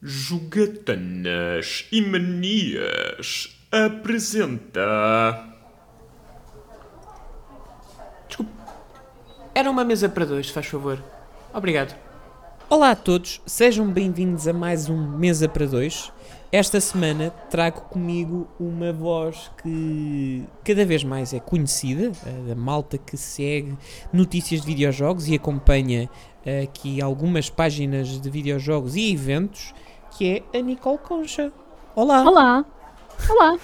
Jogatanas e Manias apresenta. Desculpe. Era uma mesa para dois, se faz favor. Obrigado. Olá a todos, sejam bem-vindos a mais um Mesa para Dois. Esta semana trago comigo uma voz que cada vez mais é conhecida, a da malta que segue notícias de videojogos e acompanha eh, aqui algumas páginas de videojogos e eventos, que é a Nicole Concha. Olá! Olá! Olá!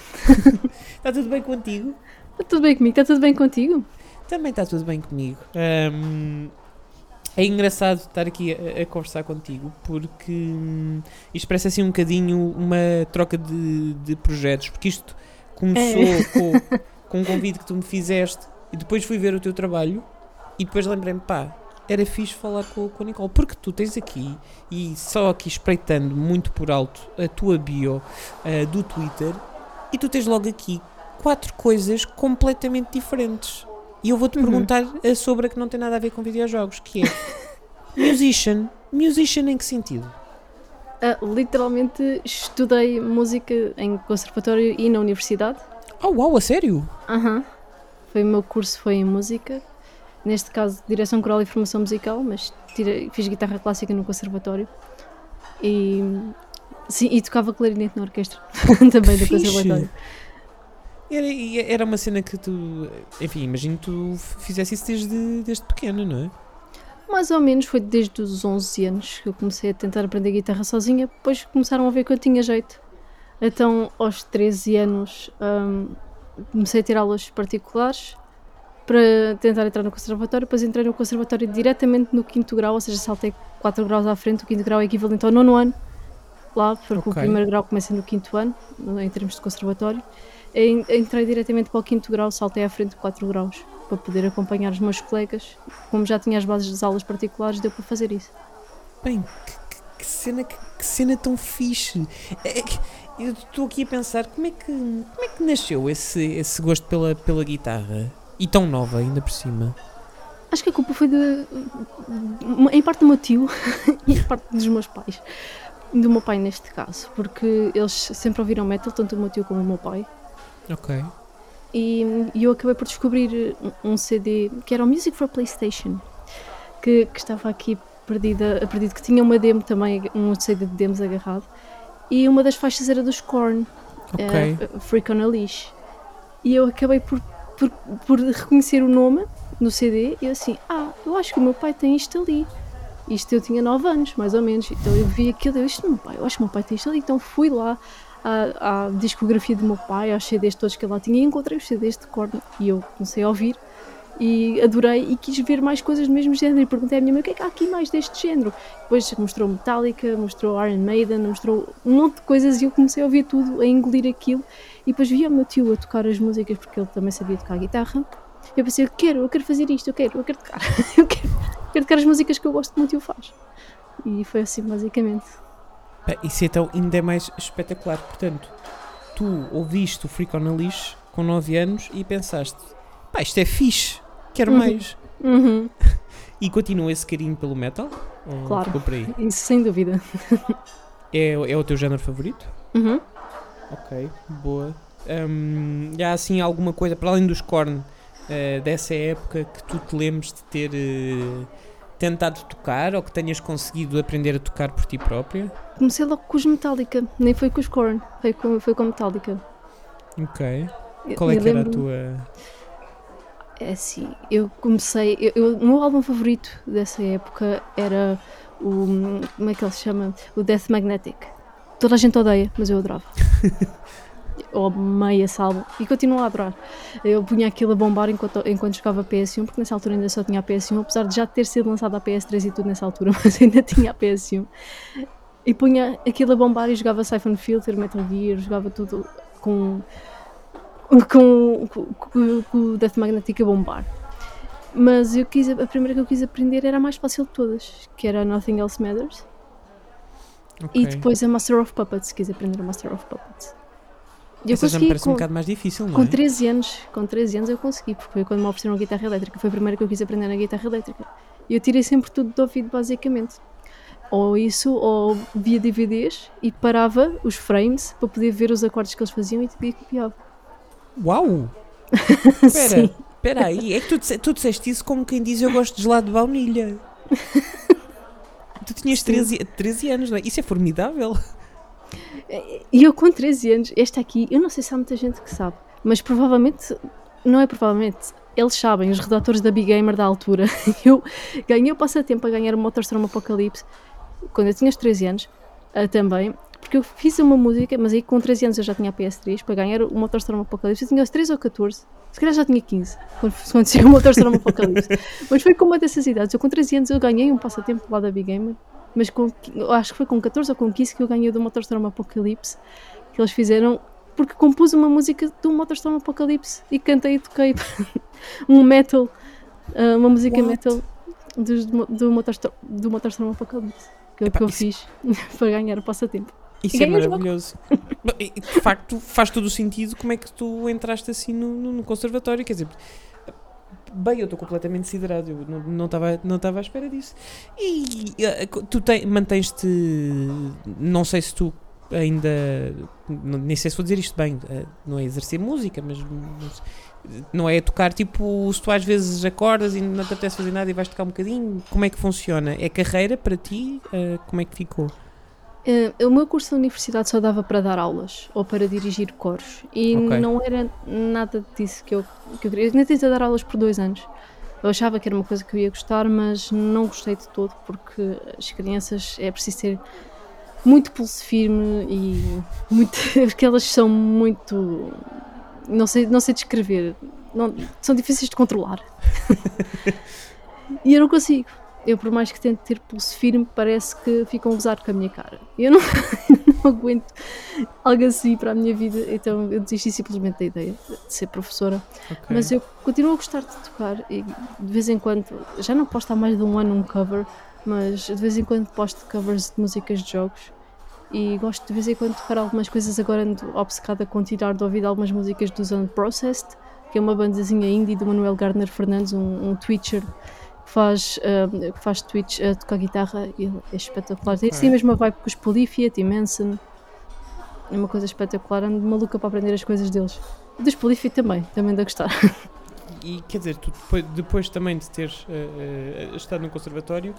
Está tudo bem contigo? Está tudo bem comigo? Está tudo bem contigo? Também está tudo bem comigo. Ahm, é engraçado estar aqui a, a conversar contigo porque hum, isto parece assim um bocadinho uma troca de, de projetos, porque isto começou É. com, com um convite que tu me fizeste e depois fui ver o teu trabalho e depois lembrei-me, pá, era fixe falar com, com a Nicole, porque tu tens aqui e só aqui espreitando muito por alto a tua bio ah, do Twitter e tu tens logo aqui quatro coisas completamente diferentes. E eu vou-te Uhum. perguntar eh, sobre a que não tem nada a ver com videojogos, que é musician. Musician em que sentido? Ah, literalmente estudei música em conservatório e na universidade. Oh, uau, a sério? Aham. Foi o meu curso foi em música. Neste caso, direção coral e formação musical, mas tirei- fiz guitarra clássica no conservatório. E sim, e tocava clarinete na orquestra também do conservatório. Era, era uma cena que tu. Enfim, imagino que tu fizesse isso desde, desde pequena, não é? Mais ou menos foi desde os 11 anos que eu comecei a tentar aprender guitarra sozinha, depois começaram a ver que eu tinha jeito. Então, aos 13 anos, hum, comecei a ter aulas particulares para tentar entrar no conservatório. Depois entrei no conservatório diretamente no quinto grau, ou seja, saltei 4 graus à frente. O quinto grau é equivalente ao nono ano, lá, porque Ok. o primeiro grau começa no quinto ano, no- em termos de conservatório. En- Entrei diretamente para o quinto grau, saltei à frente 4 graus para poder acompanhar os meus colegas. Como já tinha as bases das aulas particulares, deu para fazer isso. Bem, que, que- cena, que, que cena tão fixe. É que eu estou aqui a pensar como é que, como é que nasceu esse, esse gosto pela, pela guitarra? E tão nova ainda por cima. Acho que a culpa foi de. em parte do meu tio e em parte dos meus pais. Do meu pai, neste caso, porque eles sempre ouviram metal, tanto o meu tio como o meu pai. Ok. E, e eu acabei por descobrir um, CD que era o Music for PlayStation, que, que estava aqui perdida, perdido, que tinha uma demo também, um CD de demos agarrado. E uma das faixas era dos Korn, Ok. eh, Freak on a Leash. E eu acabei por, por, por reconhecer o nome no CD eu assim, ah, eu acho que o meu pai tem isto ali. Isto eu tinha 9 anos, mais ou menos. Então eu vi aquilo e eu, é meu pai, eu acho que o meu pai tem isto ali. Então fui lá à, à discografia do meu pai, aos CDs todos que ele lá tinha e encontrei os CDs de Korn e eu comecei a ouvir e adorei e quis ver mais coisas do mesmo género e perguntei à minha mãe o que é que há aqui mais deste género. Depois mostrou Metallica, mostrou Iron Maiden, mostrou um monte de coisas e eu comecei a ouvir tudo, a engolir aquilo e depois via o meu tio a tocar as músicas porque ele também sabia tocar guitarra. Eu pensei, eu quero, eu quero fazer isto, eu quero, eu quero tocar, eu quero, quero tocar as músicas que eu gosto que o meu tio faz. E foi assim basicamente. Isso então ainda é mais espetacular. Portanto, tu ouviste o Freak on a Leash com 9 anos e pensaste, pá, isto é fixe, quero Uhum. mais. Uhum, E continua esse carinho pelo metal? Claro. Ficou por aí? isso sem dúvida. É, é o teu género favorito? Uhum. Ok, boa. Hum, e há assim alguma coisa, para além dos Korn, eh, dessa época que tu te lembres de ter eh, tentado tocar ou que tenhas conseguido aprender a tocar por ti própria? Comecei logo com os Metallica, nem foi com os Korn, foi com, foi com Metallica. Ok. Qual é eu que era a tua. É assim, eu comecei. eu- eu- o meu álbum favorito dessa época era o. Como é que ele se chama? O Death Magnetic. Toda a gente odeia, mas eu adorava. amei esse álbum e continuo a adorar. Eu punha aquilo a bombar enquanto, enquanto jogava PS1, porque nessa altura ainda só tinha a PS1, apesar de já ter sido lançada a PS3 e tudo nessa altura, mas ainda tinha a PS1. E punha aquilo a bombar e jogava Siphon Filter, Metal Gear, jogava tudo com com, com, com- com o Death Magnetic a bombar. Mas eu quis, a primeira que eu quis aprender era a mais fácil de todas, que era Nothing Else Matters. E Ok. depois a Master of Puppets, quis aprender a Master of Puppets. E eu Essa já me consegui parece um com, bocado mais difícil, não com é? 13 anos, com 13 anos eu consegui, porque foi quando me ofereceram a guitarra elétrica, foi a primeira que eu quis aprender na guitarra elétrica. E eu tirei sempre tudo de ouvido, basicamente. Ou isso, ou via DVDs e parava os frames para poder ver os acordes que eles faziam e, e copiava. Uau! Sim. Espera, espera aí, é que tu, tu disseste isso como quem diz eu gosto de gelado de baunilha. tu tinhas Sim. 13, 13 anos, não é? Isso é formidável. E eu com 13 anos, esta aqui, eu não sei se há muita gente que sabe, mas provavelmente, não é provavelmente, eles sabem, os redatores da Big Gamer da altura. Eu ganhei o passatempo a ganhar o Motorstorm Apocalipse quando eu tinha os 13 anos ah, também, porque eu fiz uma música, mas aí com 13 anos eu já tinha a PS3 para ganhar o Motorstorm Apocalipse. Eu tinha os 13 ou 14, se calhar já tinha 15 quando, saiu o Motorstorm Apocalipse. mas foi com uma dessas idades. Eu com 13 anos eu ganhei um passatempo lá da Big Gamer mas com, acho que foi com 14 ou com 15 que eu ganhei o do Motorstorm Apocalipse que eles fizeram porque compus uma música do Motorstorm Apocalipse e cantei e toquei um metal, ah, uma música What? metal do, do, Motorstorm, do Motorstorm Apocalipse que é o que eu fiz para ganhar o passatempo. Isso é maravilhoso. De facto, faz todo o sentido como é que tu entraste assim no, no- conservatório. Quer dizer, bem, eu estou completamente siderado. Eu não- estava não estava à espera disso. E eh, tu tem- mantens-te. Não sei se tu ainda. Nem sei se vou dizer isto bem. eh, Não é exercer música, mas. mas não é tocar tipo. Se tu às vezes acordas e não te apetece fazer nada e vais tocar um bocadinho. Como é que funciona? É carreira para ti? Eh, Como é que ficou? Ah, o meu curso da universidade só dava para dar aulas ou para dirigir coros e Ok. não era nada disso que eu, que eu queria. Eu nem tentei dar aulas por dois anos. Eu achava que era uma coisa que eu ia gostar, mas não gostei de todo porque as crianças é preciso ter muito pulso firme e muito, porque elas são muito não sei, não sei descrever, não, são difíceis de controlar. e eu não consigo. Eu, por mais que tente ter pulso firme, parece que ficam a gozar com a minha cara. Eu não, não aguento algo assim para a minha vida, então eu desisti simplesmente da ideia de ser professora. Ok. Mas eu continuo a gostar de tocar e de vez em quando, já não posto há mais de um ano um cover, mas de vez em quando posto covers de músicas de jogos e gosto de vez em quando de tocar algumas coisas. Agora ando obcecada com tirar de ouvido algumas músicas dos Unprocessed, que é uma bandazinha indie do Manuel Gardner Fernandes, um, um Twitcher que faz, ah, que faz Twitch a tocar guitarra e é espetacular. Tem assim a mesma vibe que os Polyphia, Tim Henson. É uma coisa espetacular, ando maluca para aprender as coisas deles. Dos Polyphia também, também a gostar. E quer dizer, tu depois, depois também de teres eh, eh, estado no conservatório,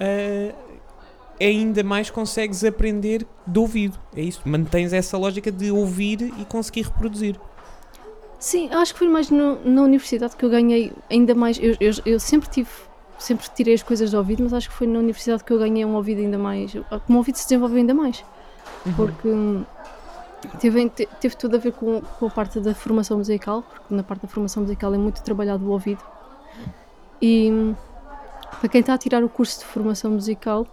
eh, ainda mais consegues aprender de ouvido. É isso. Mantens essa lógica de ouvir e conseguir reproduzir. Sim, acho que foi mais no- na universidade que eu ganhei ainda mais. Eu, eu, eu sempre tive, sempre tirei as coisas do ouvido, mas acho que foi na universidade que eu ganhei um ouvido ainda mais. O meu ouvido se desenvolveu ainda mais. Porque hum, teve, te- teve tudo a ver com, com a parte da formação musical, porque na parte da formação musical é muito trabalhado o ouvido. E hum, para quem está a tirar o curso de formação musical,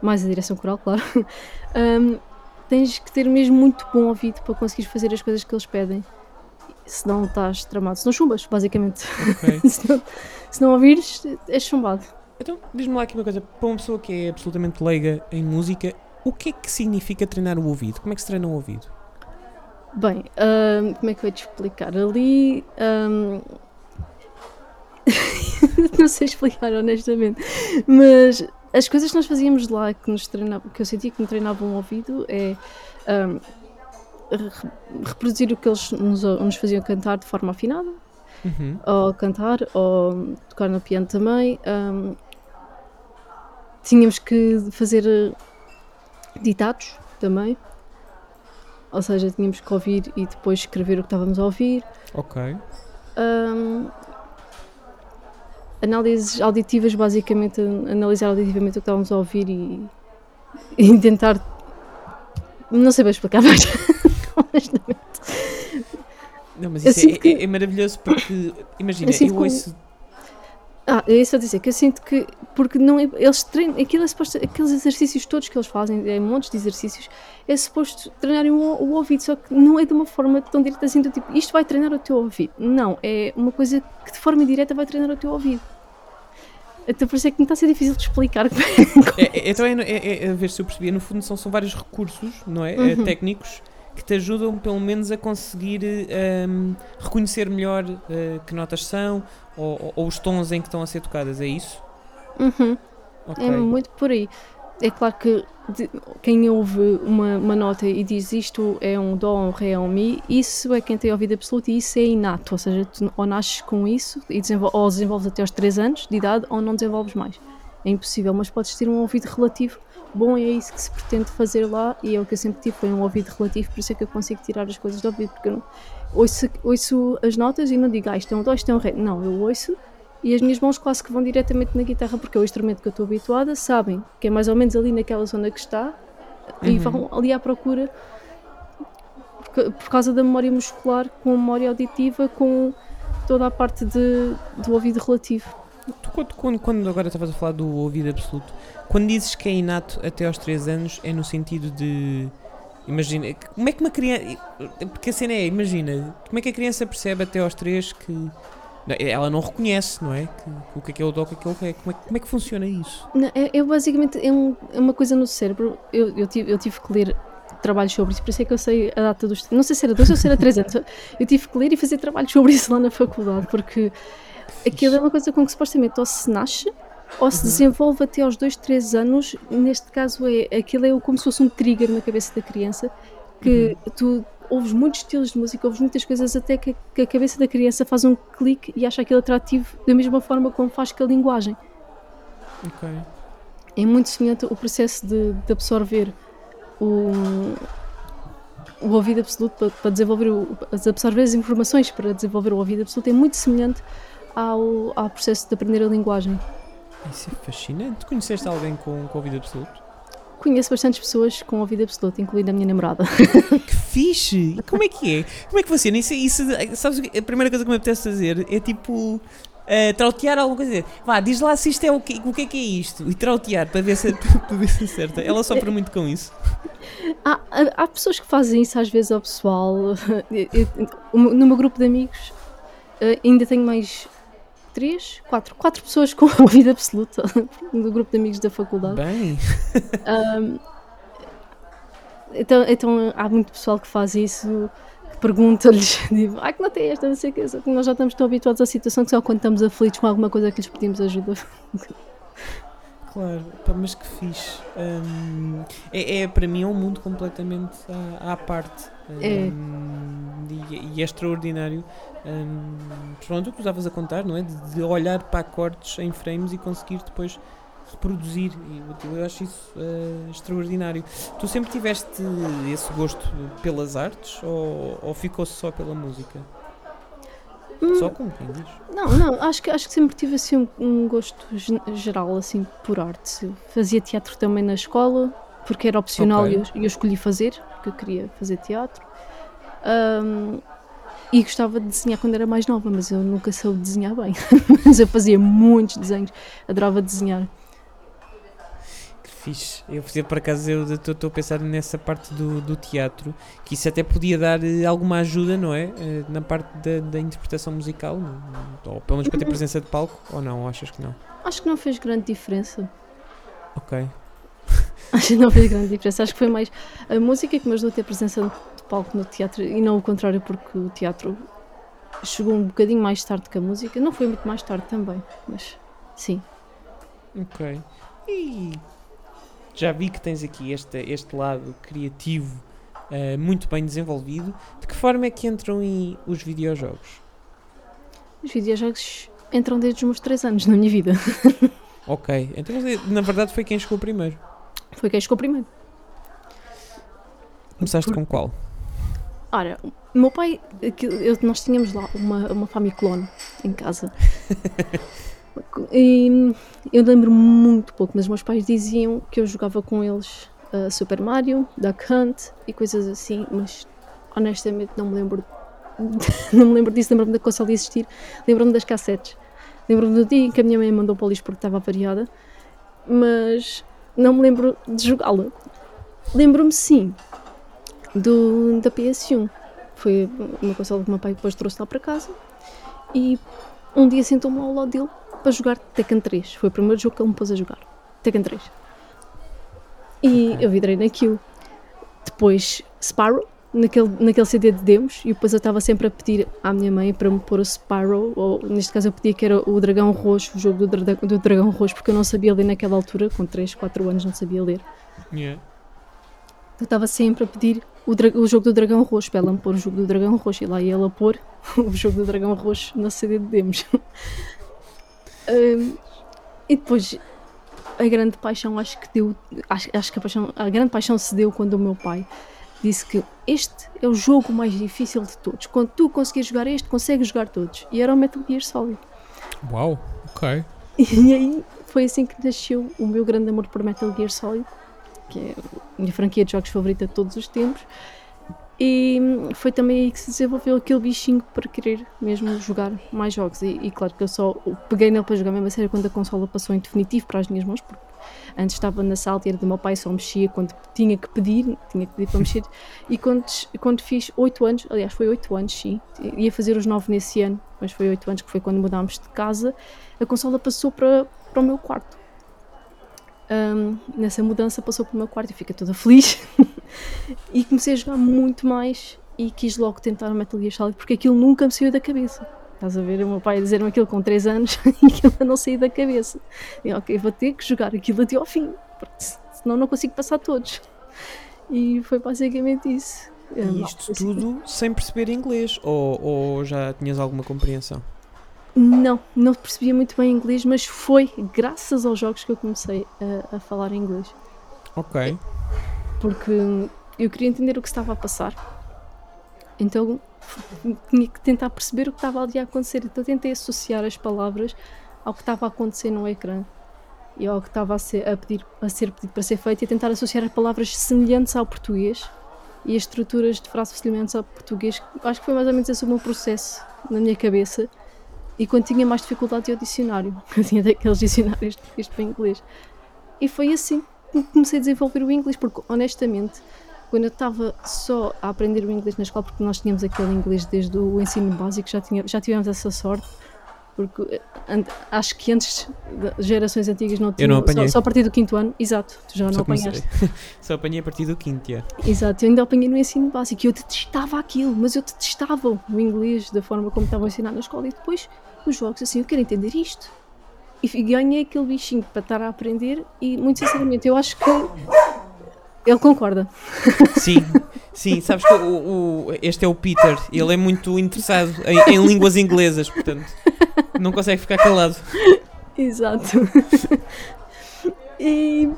mais a direção coral, claro, hum, tens que ter mesmo muito bom ouvido para conseguir fazer as coisas que eles pedem. Senão estás tramado, se não chumbas, basicamente. Ok. se, não, se não ouvires, és chumbado. então, diz-me lá aqui uma coisa. Para uma pessoa que é absolutamente leiga em música, o que é que significa treinar o ouvido? Como é que se treina o ouvido? Bem, hum, como é que eu ia te explicar? Ali. hum, não sei explicar honestamente, mas as coisas que nós fazíamos lá que, nos treinava, que eu sentia que me treinavam o ouvido é re- reproduzir o que eles nos, nos faziam cantar de forma afinada, Uhum. ou cantar, ou tocar no piano também. hum, tínhamos que fazer eh, ditados também, ou seja, tínhamos que ouvir e depois escrever o que estávamos a ouvir. Ok. Hum, análises auditivas, basicamente, analisar auditivamente o que estávamos a ouvir e, e tentar. Não sei bem explicar mais. honestamente. Não, mas isso é, sinto que- é- é maravilhoso porque, imagina, Eu eu ouço. Ah, é isso a dizer, que eu sinto que. Porque não é, eles treinam. Aquilo é suposto, aqueles exercícios todos que eles fazem, é montes de exercícios, é suposto treinarem o, o ouvido, só que não é de uma forma tão direta assim, do tipo, isto vai treinar o teu ouvido. Não, é uma coisa que de forma indireta vai treinar o teu ouvido. Então por isso é que me está a ser difícil de explicar. É, é, então é, é- é- a ver se eu percebi. No fundo, são, são vários recursos, não é? Uhum. técnicos que te ajudam, pelo menos, a conseguir um, reconhecer melhor eh, que notas são ou, ou- os tons em que estão a ser tocadas. É isso? Uhum. Ok. É muito por aí. é claro que de- quem ouve uma, uma nota e diz isto é um dó, um ré, um mi, isso é quem tem ouvido absoluto e isso é inato, ou seja, tu ou nasces com isso e desenvol ou desenvolves até aos 3 anos de idade ou não desenvolves mais. É impossível, mas podes ter um ouvido relativo bom é isso que se pretende fazer lá e é o que eu sempre tive, foi um ouvido relativo, por isso é que eu consigo tirar as coisas do ouvido, porque eu não, ouço, ouço as notas e não digo, ah, isto é um dó, isto é um ré. Não, eu ouço e as minhas mãos quase que vão diretamente na guitarra, porque é o instrumento que eu estou habituada, sabem que é mais ou menos ali naquela zona que está e vão ali à procura por, por causa da memória muscular, com a memória auditiva, com toda a parte de, do ouvido relativo. Tu, quando, quando agora estavas a falar do ouvido absoluto, quando dizes que é inato até aos 3 anos, é no sentido de. Imagina, como é que uma criança. Porque a cena é, imagina, como é que a criança percebe até aos 3 que. Ela não reconhece, não é? Que, o que é que é o dó, o que é que é. Como é, como é que funciona isso? Não, é, é basicamente é, um- é uma coisa no cérebro. Eu, eu, tive, eu tive que ler trabalhos sobre isso, por isso é que eu sei a data dos. Não sei se era 2 ou se era 3 anos. Eu tive que ler e fazer trabalhos sobre isso lá na faculdade, porque aquilo é uma coisa com que supostamente ou se nasce ou se desenvolve até aos 2, 3 anos. Neste caso, é, aquilo é como se fosse um trigger na cabeça da criança que tu ouves muitos estilos de música, ouves muitas coisas até que, que a cabeça da criança faz um clique e acha aquilo atrativo da mesma forma como faz com a linguagem Ok. é muito semelhante o processo de, de absorver o, o ouvido absoluto para, para desenvolver o, absorver as informações para desenvolver o ouvido absoluto é muito semelhante ao, ao processo de aprender a linguagem. Isso é fascinante. Tu conheceste alguém com, com ouvido absoluto? Conheço bastantes pessoas com ouvido absoluto, incluindo a minha namorada. Que fixe! Como é que é? Como é que funciona? Isso, isso, sabes, a primeira coisa que me apetece fazer é tipo. Uh, trautear alguma coisa. Vá, diz lá se isto é o que, o que é que é isto. E trautear para ver se, para ver se acerta. Ela sofre muito com isso. Há, há- há pessoas que fazem isso às vezes ao pessoal. Eu- eu- No meu grupo de amigos eh, ainda tenho mais três, quatro, quatro pessoas com ouvido absoluto no grupo de amigos da faculdade. Bem, Então, então há muito pessoal que faz isso, que pergunta-lhes, tipo, ai que nota é esta, não sei o que, só que nós já estamos tão habituados à situação que só quando estamos aflitos com alguma coisa é que lhes pedimos ajuda. Claro, pá, mas que fixe. Hum, é, é, para mim é um mundo completamente à, à parte. É. Hum, e, e é extraordinário. Hum, pronto, o que estavas a contar, não é? De, de olhar para acordes em frames e conseguir depois reproduzir. Eu- eu acho isso eh, extraordinário. Tu sempre tiveste esse gosto pelas artes ou, ou ficou-se só pela música? Só com diz? Não, não, acho que, acho que sempre tive assim um, um gosto geral assim por arte. Fazia teatro também na escola, porque era opcional e eu, eu escolhi fazer, porque eu queria fazer teatro. Ahm, e gostava de desenhar quando era mais nova, mas eu nunca soube desenhar bem. mas eu fazia muitos desenhos, adorava desenhar. Fixe. Eu fazia por acaso, eu estou a pensar nessa parte do, do teatro, que isso até podia dar eh, alguma ajuda, não é? Eh, na parte da, da interpretação musical, ou pelo menos para ter presença de palco, ou não? Achas que não? Acho que não fez grande diferença. Ok. Acho que não fez grande diferença. Acho que foi mais a música que me ajudou a ter presença de palco no teatro e não o contrário, porque o teatro chegou um bocadinho mais tarde que a música. Não foi muito mais tarde também, mas sim. Ok. E já vi que tens aqui este, este lado criativo eh, muito bem desenvolvido. De que forma é que entram em os videojogos? Os videojogos entram desde os meus 3 anos na minha vida. Ok, então eh, na verdade foi quem chegou primeiro. Foi quem chegou primeiro. Começaste com qual? Ora, o meu pai, nós tínhamos lá uma, uma Famiclone em casa. E eu lembro-me muito pouco, mas meus pais diziam que eu jogava com eles uh, Super Mario, Duck Hunt e coisas assim, mas honestamente não me lembro não me lembro disso, lembro-me da consola existir, lembro-me das cassetes, lembro-me do dia em que a minha mãe mandou para o lixo porque estava variada, mas não me lembro de jogá-la. Lembro-me sim do, da PS1. Foi uma consola que o meu pai depois trouxe lá para casa e um dia sentou-me ao lado dele para jogar Tekken 3. Foi o primeiro jogo que ele me pôs a jogar. Tekken 3. E eu vidrei naquilo. Depois Sparrow, naquele, naquele CD de demos e depois eu estava sempre a pedir à minha mãe para me pôr o Spyro, ou neste caso eu pedia que era o Dragão Roxo, o jogo do, dra do Dragão Roxo, porque eu não sabia ler naquela altura, com 3, 4 anos não sabia ler. Yeah. Eu estava sempre a pedir o, o, jogo do Dragão Roxo, para ela me pôr o jogo do Dragão Roxo, e lá ia ela pôr o jogo do Dragão Roxo na CD de demos. Um, e depois a grande paixão acho que deu acho, acho que a, paixão, a grande paixão se deu quando o meu pai disse que este é o jogo mais difícil de todos. Quando tu conseguires jogar este, consegues jogar todos. E era o Metal Gear Solid. Uau, ok. E aí foi assim que nasceu o meu grande amor por Metal Gear Solid, que é a minha franquia de jogos favorita de todos os tempos. E foi também aí que se desenvolveu aquele bichinho para querer mesmo jogar mais jogos. E, e claro que eu só peguei nele para jogar mesmo a sério quando a consola passou em definitivo para as minhas mãos, porque Antes estava na sala do meu pai, só mexia quando tinha que pedir, tinha que pedir para mexer. E quando, quando fiz 8 anos, aliás, foi 8 anos, sim, ia fazer os 9 nesse ano, mas foi 8 anos que foi quando mudámos de casa, a consola passou para, para o meu quarto. Um, nessa mudança passou para o meu quarto e fica toda feliz. e comecei a jogar muito mais e quis logo tentar o Metal Gear Solid porque aquilo nunca me saiu da cabeça. Estás a ver o meu pai dizer-me aquilo com 3 anos e aquilo não sair da cabeça. E ok, vou ter que jogar aquilo até ao fim, porque senão não consigo passar todos. E foi basicamente isso. E isto tudo sem perceber inglês? Ou, ou já tinhas alguma compreensão? Não, não percebia muito bem inglês, mas foi graças aos jogos que eu comecei a, a falar inglês. Ok. Porque eu queria entender o que estava a passar. Então tinha que tentar perceber o que estava ali a acontecer. Então tentei associar as palavras ao que estava a acontecer no ecrã e ao que estava a ser, a pedir, a ser pedido para ser feito e tentar associar as palavras semelhantes ao português e as estruturas de frases semelhantes ao português. Acho que foi mais ou menos esse o meu processo na minha cabeça. E quando tinha mais dificuldade de o dicionário, eu tinha daqueles dicionários de para inglês. E foi assim que comecei a desenvolver o inglês, porque honestamente quando eu estava só a aprender o inglês na escola, porque nós tínhamos aquele inglês desde o ensino básico, já, tinha, já tivemos essa sorte, porque acho que antes gerações antigas não tinham. Eu não apanhei. Só, só, a partir do quinto ano, exato, tu já só não apanhaste. só apanhei a partir do quinto, yeah. Exato, eu ainda apanhei no ensino básico e eu detestava aquilo, mas eu detestava o inglês da forma como estavam a ensinar na escola e depois os jogos assim, eu quero entender isto. E ganhei aquele bichinho para estar a aprender e muito sinceramente eu acho que ele concorda. Sim, sim, sabes que o, o, este é o Peter, ele é muito interessado em, em, línguas inglesas, portanto, não consegue ficar calado. Exato. E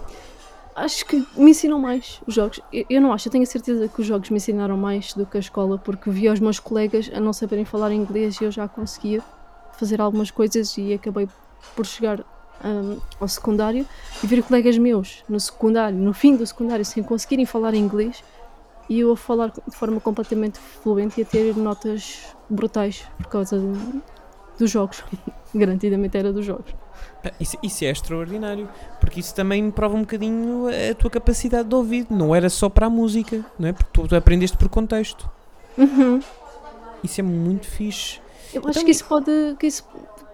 acho que me ensinam mais os jogos. Eu, eu não acho, eu tenho a certeza que os jogos me ensinaram mais do que a escola, porque vi os meus colegas a não saberem falar inglês e eu já conseguia fazer algumas coisas e acabei por chegar um, ao secundário e ver colegas meus no secundário, no fim do secundário, sem conseguirem falar inglês e eu a falar de forma completamente fluente e a ter notas brutais por causa de, dos jogos. Garantidamente era dos jogos. Isso, isso, é extraordinário, porque isso também prova um bocadinho a tua capacidade de ouvido, não era só para a música, não é? Porque tu, tu aprendeste por contexto. Uhum. Isso é muito fixe. Eu acho então, que isso pode. Que isso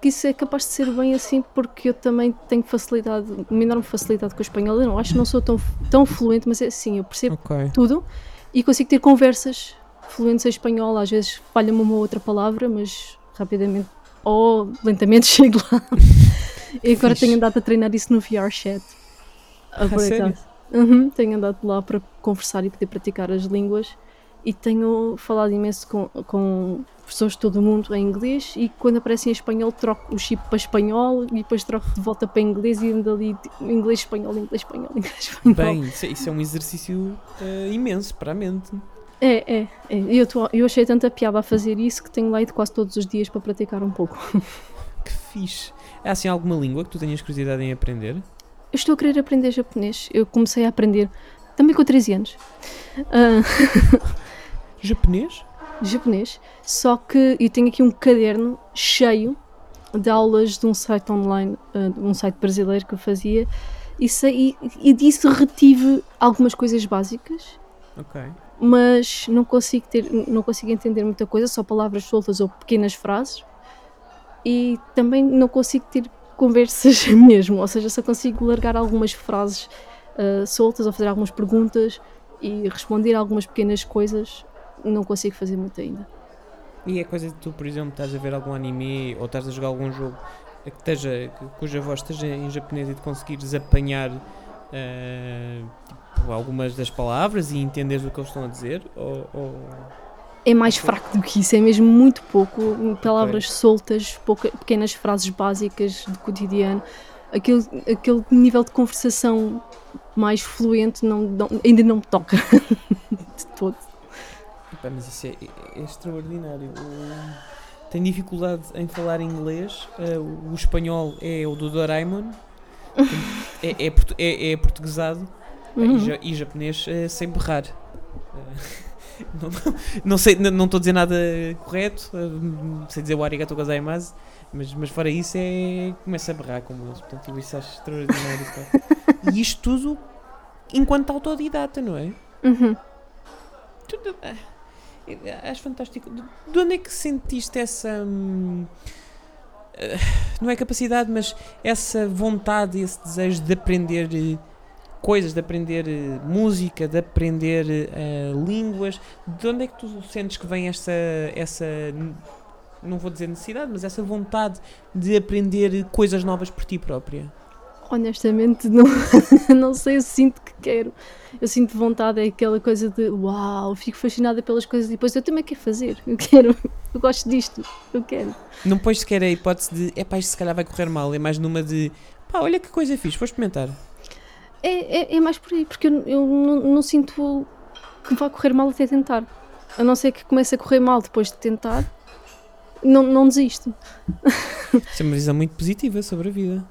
que isso é capaz de ser bem assim, porque eu também tenho facilidade, uma enorme facilidade com o espanhol. Eu não acho que não sou tão, tão fluente, mas é assim, eu percebo okay. tudo e consigo ter conversas fluentes em espanhol. Às vezes falha-me uma outra palavra, mas rapidamente ou lentamente chego lá. e agora tenho andado a treinar isso no VR chat. Ah, sério? Uhum, tenho andado lá para conversar e poder praticar as línguas e tenho falado imenso com, com pessoas de todo o mundo em inglês e quando aparece em espanhol troco o chip para espanhol e depois troco de volta para inglês e ando ali inglês, espanhol, inglês, espanhol, inglês, espanhol. Bem, isso, é, isso é um exercício uh, imenso para a mente. É, é, é. Eu, tô, eu achei tanta piada a fazer isso que tenho lá ido quase todos os dias para praticar um pouco. Que fixe. Há assim alguma língua que tu tenhas curiosidade em aprender? Eu estou a querer aprender japonês. Eu comecei a aprender também com 13 anos. Uh... Japonês? Japonês. Só que eu tenho aqui um caderno cheio de aulas de um site online, uh, um site brasileiro que eu fazia, e, sei, e, e disso retive algumas coisas básicas. Ok. Mas não consigo, ter, não consigo entender muita coisa, só palavras soltas ou pequenas frases. E também não consigo ter conversas mesmo, ou seja, só consigo largar algumas frases uh, soltas ou fazer algumas perguntas E responder algumas pequenas coisas não consigo fazer muito ainda. E é coisa de tu, por exemplo, estás a ver algum anime ou estás a jogar algum jogo que esteja, cuja voz esteja em japonês e de conseguires apanhar eh, tipo, algumas das palavras e entenderes o que eles estão a dizer? Ou, ou- É mais fraco do que isso, é mesmo muito pouco. Palavras soltas, pouca- pequenas frases básicas de cotidiano. Aquele, aquele nível de conversação mais fluente não, não- ainda não me toca de todo. Pá, mas isso é, é- extraordinário. O- Tenho dificuldade em falar inglês. eh, o espanhol é o do Doraemon. é, é, é- é portuguesado. eh, Uhum. E, ja- e japonês eh, sem berrar. Não, não sei, não não estou a dizer nada correto. eh, sei dizer o arigato gozaimasu. Mas, mas fora isso é. começa a berrar como eles. Portanto, isso acho extraordinário. pá. E isto tudo enquanto autodidata, não é? Uhum. Tudo- ah, Acho fantástico. De de onde é que sentiste essa. hum, ah, não é capacidade, mas essa vontade, esse desejo de aprender eh, coisas, de aprender eh, música, de aprender eh, línguas? De onde é que tu sentes que vem essa. essa não vou dizer necessidade, mas essa vontade de aprender coisas novas por ti própria? Honestamente, não, não sei, eu sinto que quero. Eu sinto vontade, é aquela coisa de uau, fico fascinada pelas coisas e depois eu também quero fazer. Eu quero, eu gosto disto, eu quero. Não pões sequer a hipótese de é pá, isto se calhar vai correr mal, é mais numa de pá, olha que coisa fixe, vou experimentar. É, é, é mais por aí, porque eu, eu não, não sinto que vai correr mal até tentar. A não ser que comece a correr mal depois de tentar, não, não desisto. Isso é uma visão muito positiva sobre a vida.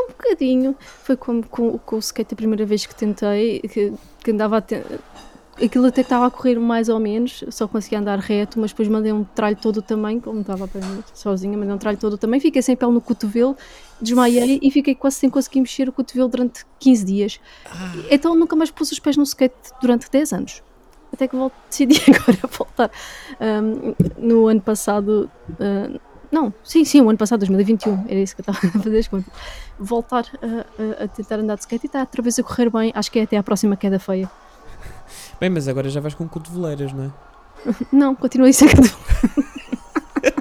Um bocadinho. Foi como com, com o skate a primeira vez que tentei, que, que andava a te- Aquilo até estava a correr mais ou menos, só conseguia andar reto, mas depois mandei um tralho todo o tamanho, como estava a aprender sozinha, mandei um tralho todo o tamanho, fiquei sem pele no cotovelo, desmaiei e fiquei quase sem conseguir mexer o cotovelo durante 15 dias. Então nunca mais pus os pés no skate durante 10 anos. Até que volto, decidi agora voltar. Ahm, no ano passado, ah, não, sim, sim, o ano passado, 2021, era isso que eu estava a fazer as contas. Voltar a, a- a tentar andar de skate e está outra vez a correr bem, acho que é até à próxima queda feia. Bem, mas agora já vais com cotoveleiras, não é? Não, continuei sem cotovelo.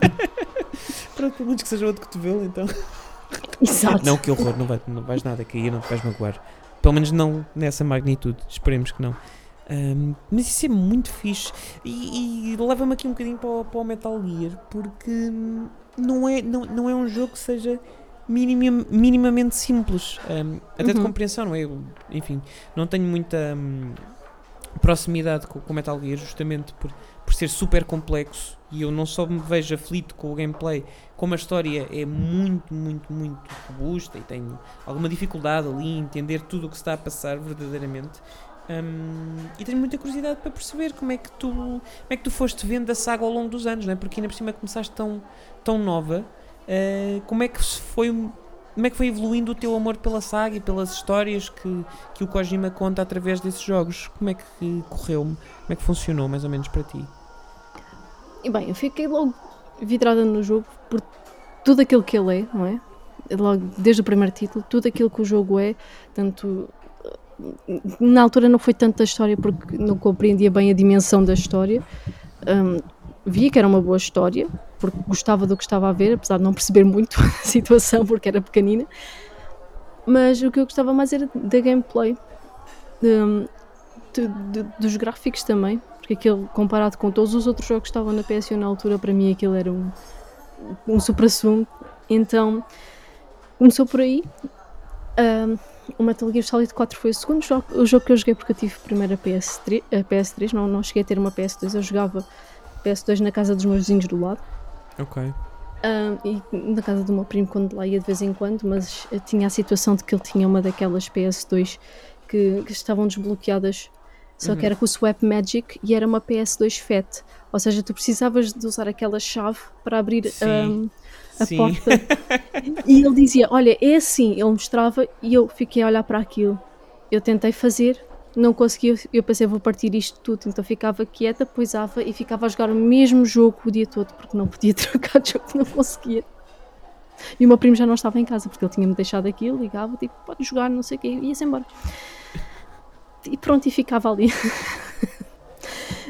Pronto, pelo menos que seja outro cotovelo, então. Exato. Não, que horror, não, vai, não vais nada cair, não te vais magoar. Pelo menos não nessa magnitude, esperemos que não. Ahm, mas isso é muito fixe e, e leva-me aqui um bocadinho para o, para o Metal Gear porque não é, não, não é um jogo que seja minimam- minimamente simples, ahm, até de Uhum. compreensão, não é? Enfim, não tenho muita hum, proximidade com o Metal Gear justamente por, por ser super complexo e eu não só me vejo aflito com o gameplay, como a história é muito, muito, muito robusta e tenho alguma dificuldade ali em entender tudo o que está a passar verdadeiramente. Hum, e tenho muita curiosidade para perceber como é que tu como é que tu foste vendo a saga ao longo dos anos, não é? Porque ainda por cima começaste tão, tão nova. eh, como é que foi como é que foi evoluindo o teu amor pela saga e pelas histórias que, que o Kojima conta através desses jogos? Como é que correu? Como é que funcionou mais ou menos para ti? E bem, eu fiquei logo vidrada no jogo por tudo aquilo que ele é, não é? Logo desde o primeiro título, tudo aquilo que o jogo é, tanto na altura não foi tanto da história porque não compreendia bem a dimensão da história. Hum, via que era uma boa história, porque gostava do que estava a ver, apesar de não perceber muito a situação porque era pequenina. Mas o que eu gostava mais era da gameplay, hum, de- de- dos gráficos também, porque aquilo, comparado com todos os outros jogos que estavam na PSU na altura, para mim aquilo era um, um supra-sumo. Então, começou por aí. Ahm, o Metal Gear Solid 4 foi o segundo jogo, o jogo que eu joguei porque eu tive primeiro a PS3, a PS3 não, não cheguei a ter uma PS2, eu jogava PS2 na casa dos meus vizinhos do lado. Ok. E na casa do meu primo quando lá ia de vez em quando, mas eh, tinha a situação de que ele tinha uma daquelas PS2 que, que estavam desbloqueadas, só que Uhum. era com o Swap Magic e era uma PS2 FAT, ou seja, tu precisavas de usar aquela chave para abrir ah, a Sim. porta. e ele dizia: Olha, é assim. Ele mostrava e eu fiquei a olhar para aquilo. Eu tentei fazer, não conseguia. Eu pensei: Vou partir isto tudo. Então ficava quieta, poisava e ficava a jogar o mesmo jogo o dia todo, porque não podia trocar de jogo, não conseguia. E o meu primo já não estava em casa, porque ele tinha-me deixado aquilo, ligava, tipo, pode jogar, não sei o quê, e ia-se embora. e pronto, e ficava ali.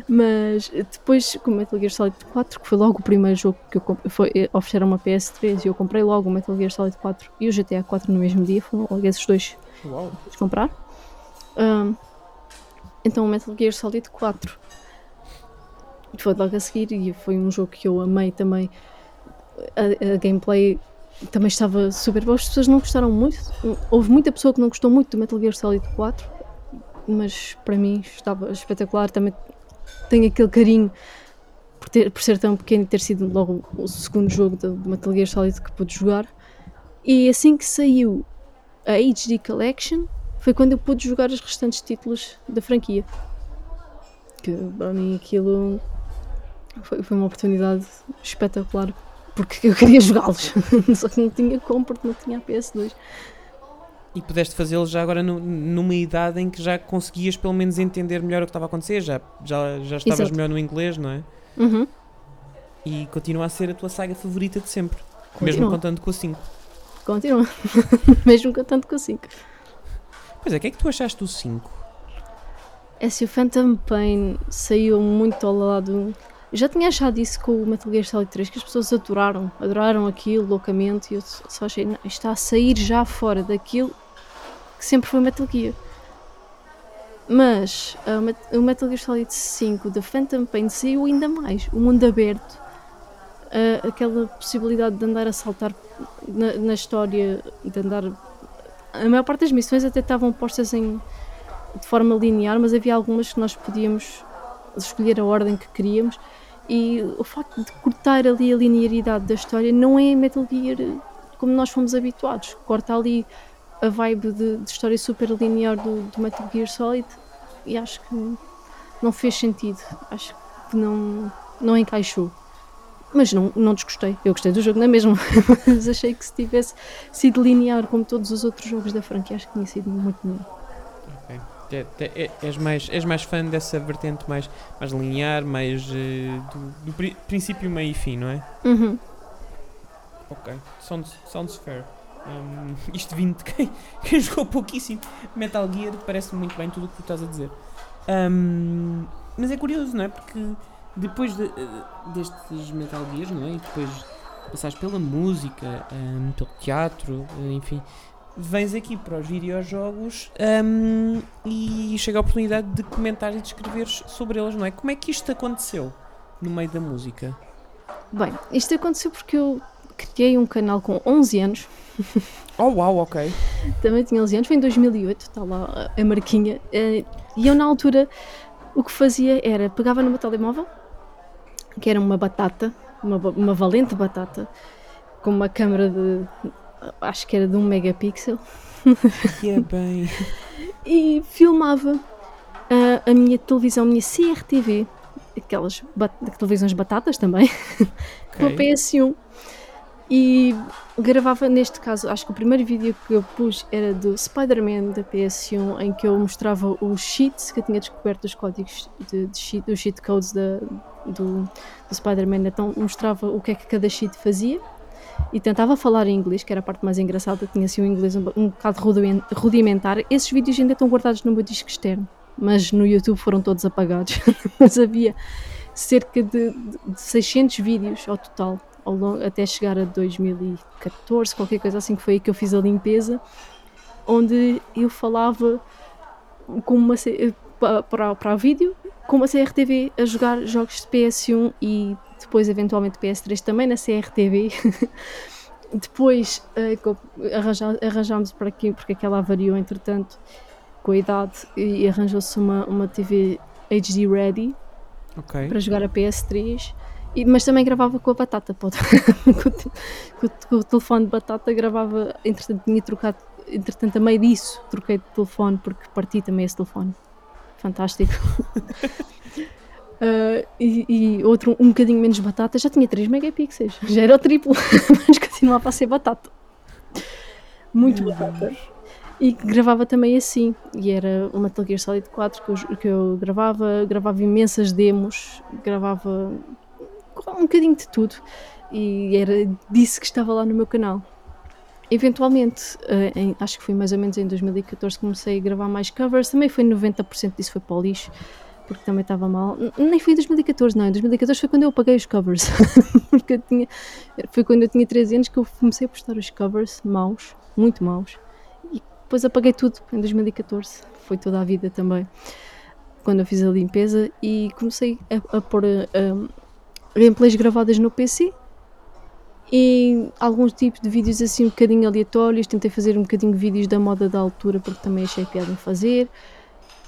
Mas depois, com o Metal Gear Solid 4, que foi logo o primeiro jogo que eu comprei, foi, eh, ofereceram uma PS3 e eu comprei logo o Metal Gear Solid 4 e o GTA 4 no mesmo dia, foram logo esses dois Uau. de comprar. Ahm, então o Metal Gear Solid 4 foi logo a seguir e foi um jogo que eu amei também. A, a gameplay também estava super boa. As pessoas não gostaram muito. Houve muita pessoa que não gostou muito do Metal Gear Solid 4, mas para mim estava espetacular. Também tenho aquele carinho por, ter- por ser tão pequeno e ter sido logo o segundo jogo do do Metal Gear Solid que pude jogar. E assim que saiu a HD Collection, foi quando eu pude jogar os restantes títulos da franquia. Que para mim aquilo foi, foi uma oportunidade espetacular. Porque eu queria jogá-los, só que não tinha como porque não tinha a PS2. E pudeste fazê-lo já agora nu- numa idade em que já conseguias pelo menos entender melhor o que estava a acontecer, já, já, já estavas Exato. melhor no inglês, não é? Uhum. E continua a ser a tua saga favorita de sempre. Mesmo Continua. contando com a 5. Continua. Mesmo cantando com a 5. Pois é, o que é que tu achaste do 5? É se o Phantom Pain saiu muito ao lado. Já tinha achado isso com o Metal Gear Solid 3, que as pessoas adoraram, adoraram aquilo loucamente, e eu só achei, não, está a sair já fora daquilo que sempre foi Metal Gear. Mas Met- o Metal Gear Solid 5 da Phantom Pain saiu ainda mais. O mundo aberto, a- aquela possibilidade de andar a saltar na, na história, de andar. A maior parte das missões até estavam postas em, de forma linear, mas havia algumas que nós podíamos escolher a ordem que queríamos. E o facto de cortar ali a linearidade da história não é Metal Gear como nós fomos habituados. Corta ali a vibe de, de história super linear do, do Metal Gear Solid e acho que não fez sentido. Acho que não, não encaixou. Mas não, não desgostei. Eu gostei do jogo, não é mesmo? Mas achei que se tivesse sido linear como todos os outros jogos da franquia, acho que tinha sido muito melhor. Ok. É- é- és, mais, és mais fã dessa vertente mais, mais linear, mais eh, do, do pri- princípio, meio e fim, não é? Uhum. Ok. Sounds, sounds fair. Um, isto vindo de quem, quem jogou pouquíssimo Metal Gear, parece muito bem tudo o que tu estás a dizer. Um, mas é curioso, não é? Porque depois de, eh, destes Metal Gears, não é? E depois passares pela música, um, pelo teatro, eh, enfim, vens aqui para os videojogos um, e chega a oportunidade de comentar e de escreveres sobre eles, não é? Como é que isto aconteceu no meio da música? Bem, isto aconteceu porque eu criei um canal com 11 anos, Oh, uau, ok. também tinha 11 anos, foi em 2008, está lá a marquinha, eh, e eu na altura o que fazia era, pegava no meu telemóvel, que era uma batata, uma, uma valente batata, com uma câmera de, acho que era de 1 megapixel, Que é bem. e filmava a, a minha televisão, a minha CRTV, aquelas bat- televisões batatas também, com a Ok. PS1 e gravava neste caso, acho que o primeiro vídeo que eu pus era do Spider-Man da PS1 em que eu mostrava os cheats que eu tinha descoberto os códigos de, de cheat, os cheat codes da, do, do Spider-Man, então mostrava o que é que cada cheat fazia e tentava falar em inglês, que era a parte mais engraçada, tinha assim um inglês um, um bocado rudiment- rudimentar. Esses vídeos ainda estão guardados no meu disco externo, mas no YouTube foram todos apagados. mas havia cerca de, de 600 vídeos ao total, longo- até chegar a 2014, qualquer coisa assim, que foi aí que eu fiz a limpeza, onde eu falava com uma, pa- para, para o vídeo, com uma CRTV a jogar jogos de PS1 e depois eventualmente PS3 também na CRTV. depois eh, arranja- arranjámos para aqui, porque aquela variou entretanto com a idade e arranjou-se uma, uma TV HD ready Ok. para jogar a PS3, e, mas também gravava com a batata, com, o com o- telefone de batata gravava, entretanto tinha trocado, entretanto a meio disso troquei de telefone porque parti também esse telefone. Fantástico. Ah, e, e outro um bocadinho menos batata, já tinha 3 megapixels, já era o triplo, mas continuava a ser batata. Muito batata. E gravava também assim, e era o Metal Gear Solid 4 que eu, que eu gravava, gravava imensas demos, gravava um bocadinho de tudo, e era disso que estava lá no meu canal. eventualmente, eh, em- acho que foi mais ou menos em 2014 que comecei a gravar mais covers. Também foi 90% disso foi para o lixo, porque também estava mal. Nem foi em 2014, não. Em 2014 foi quando eu apaguei os covers. porque eu tinha, foi quando eu tinha 13 anos que eu comecei a postar os covers maus, muito maus. E depois apaguei tudo em 2014. Foi toda a vida também. Quando eu fiz a limpeza e comecei a, a pôr eh, um, gameplays gravadas no PC e alguns tipos de vídeos assim um bocadinho aleatórios. Tentei fazer um bocadinho de vídeos da moda da altura porque também achei piada em fazer.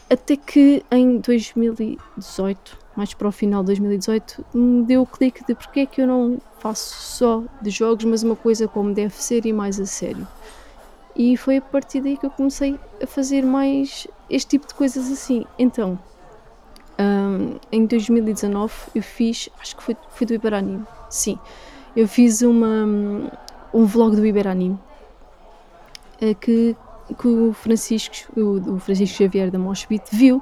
Até que em 2018, mais para o final de 2018, me deu o clique de porque é que eu não faço só de jogos, mas uma coisa como deve ser e mais a sério. E foi a partir daí que eu comecei a fazer mais este tipo de coisas assim. Então, hum, em 2019 eu fiz, acho que foi, foi do Iberanime, sim, eu fiz uma, um vlog do Iberanime eh, que, que o Francisco, o, o Francisco Xavier da Moshpit viu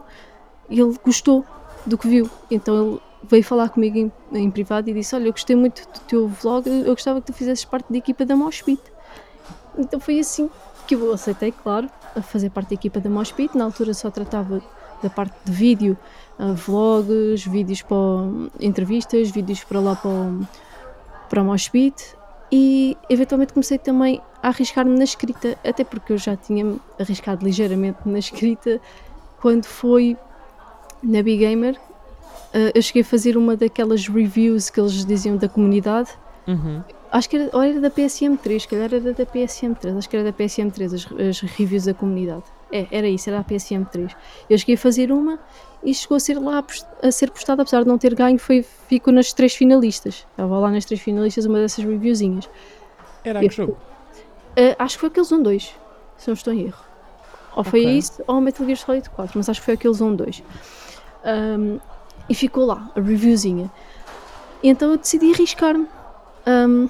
e ele gostou do que viu. Então ele veio falar comigo em, em privado e disse: Olha, eu gostei muito do teu vlog, eu gostava que tu fizesses parte da equipa da Moshpit. Então foi assim que eu aceitei, claro, a fazer parte da equipa da Moshpit. Na altura só tratava da parte de vídeo, vlogs, vídeos para entrevistas, vídeos para lá para, o- para Moshpit e eventualmente comecei também a arriscar-me na escrita, até porque eu já tinha arriscado ligeiramente na escrita quando foi na Big Gamer. ah, eu cheguei a fazer uma daquelas reviews que eles diziam da comunidade Uhum. Acho que era, ou era da PSM3, se calhar era da PSM3, acho que era da PSM3, as, as reviews da comunidade. É, era isso, era a PSM3. Eu cheguei a fazer uma e chegou a ser lá a ser postada, apesar de não ter ganho, foi, ficou nas três finalistas. Estava lá nas três finalistas uma dessas reviewzinhas. Era que jogo? Ah, acho que foi aqueles 1 2, se não estou em erro. Ou foi Ok. isso, ou Metal Gear Solid 4, mas acho que foi aqueles 1 2. Ahm, e ficou lá, a reviewzinha. E então eu decidi arriscar-me. Ahm,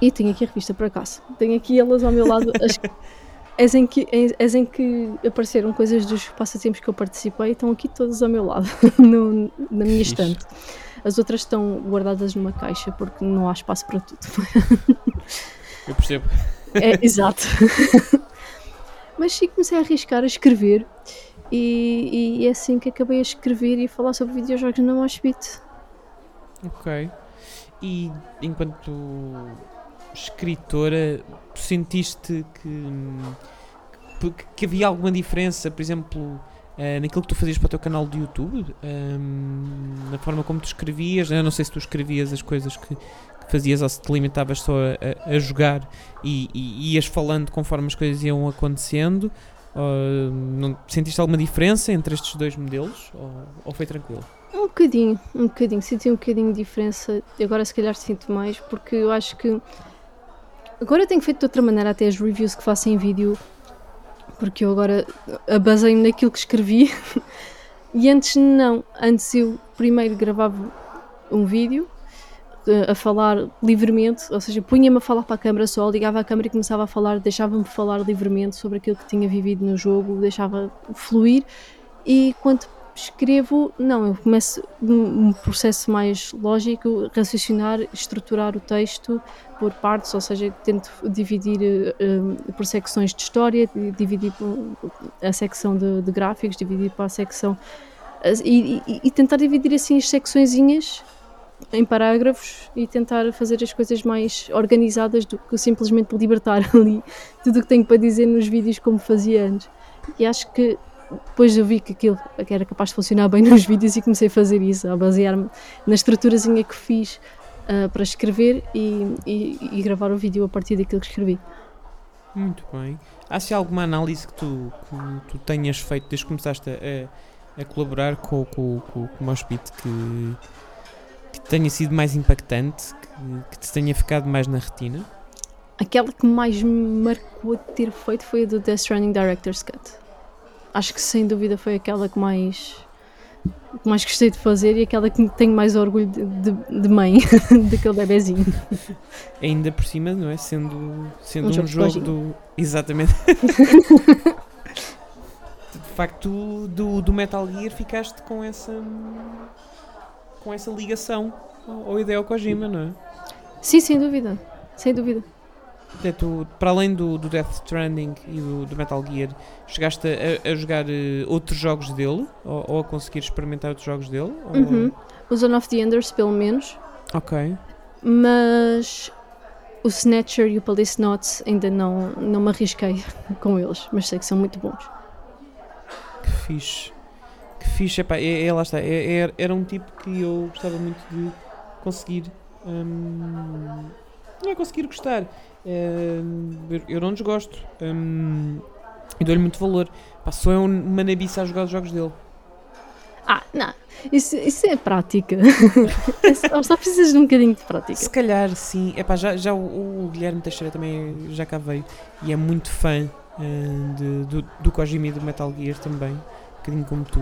e tenho aqui a revista por acaso. Tenho aqui elas ao meu lado. As, as, em que, as em que apareceram coisas dos passatempos que eu participei, estão aqui todas ao meu lado, no- na minha estante. As outras estão guardadas numa caixa porque não há espaço para tudo. Eu percebo. É, exato. Mas sim, comecei a arriscar a escrever e, e é assim que acabei a escrever e falar sobre videojogos na Moshpit. Ok. E enquanto escritora, tu sentiste que, que, que havia alguma diferença, por exemplo, eh, naquilo que tu fazias para o teu canal de YouTube? Na forma como tu escrevias? Eu não sei se tu escrevias as coisas que, que fazias ou se te limitavas só a, a- a jogar e, e ias falando conforme as coisas iam acontecendo. Ou, não, sentiste alguma diferença entre estes dois modelos? Ou, ou foi tranquilo? Um bocadinho, um bocadinho, senti um bocadinho de diferença. Agora se calhar sinto mais porque eu acho que agora eu tenho feito de outra maneira até as reviews que faço em vídeo porque eu agora baseio-me naquilo que escrevi. E antes não, antes eu primeiro gravava um vídeo eh, a falar livremente, ou seja, punha-me a falar para a câmara só, ligava a câmara e começava a falar, deixava-me falar livremente sobre aquilo que tinha vivido no jogo, deixava fluir. E quando escrevo, não, eu começo um, processo mais lógico, raciocinar, estruturar o texto por partes, ou seja, tento dividir eh, por secções de história, di- dividir a secção de, de gráficos, dividir para a secção e, e- e tentar dividir assim as secçõezinhas em parágrafos e tentar fazer as coisas mais organizadas do que simplesmente libertar ali tudo o que tenho para dizer nos vídeos como fazia antes. E acho que depois eu vi que aquilo que era capaz de funcionar bem nos vídeos e comecei a fazer isso, a basear-me na estruturazinha que fiz ah, para escrever e, e- e gravar o vídeo a partir daquilo que escrevi. Muito bem. Há se alguma análise que tu, que tu tenhas feito desde que começaste a, a colaborar com, com, com, com o Moshpit que, que tenha sido mais impactante, que, que te tenha ficado mais na retina? Aquela que mais me marcou de ter feito foi a do Death Stranding Director's Cut. Acho que sem dúvida foi aquela que mais, que mais gostei de fazer e aquela que tenho mais orgulho de, de- de mãe, daquele bebezinho. Ainda por cima, não é? Sendo, sendo Um um, jogo jogo, do. Exatamente. de facto, do, do Metal Gear ficaste com essa. com essa ligação ao ao Hideo Kojima, não é? Sim, sem dúvida, sem dúvida. Para além do, do Death Stranding e do, do Metal Gear, chegaste a, a jogar eh, outros jogos dele? Ou, ou a conseguir experimentar outros jogos dele? Ou- Uhum. O Zone of the Enders, pelo menos. Ok. Mas o Snatcher e o Police Notes ainda não, não me arrisquei com eles, mas sei que são muito bons. Que fixe. Que fixe. Epá, é, é, lá está. É, é- era um tipo que eu gostava muito de conseguir. hum, não é conseguir gostar. Hum, eu, não desgosto. hum, e dou-lhe muito valor. Pá, sou eu uma nabiça a jogar os jogos dele. Ah, não, isso, isso é prática. É só- só precisas de um bocadinho de prática. Se calhar, sim. Epá, já, já o, o Guilherme Teixeira também já cá veio e é muito fã hum, de- do, do Kojima e do Metal Gear também. Um bocadinho como tu.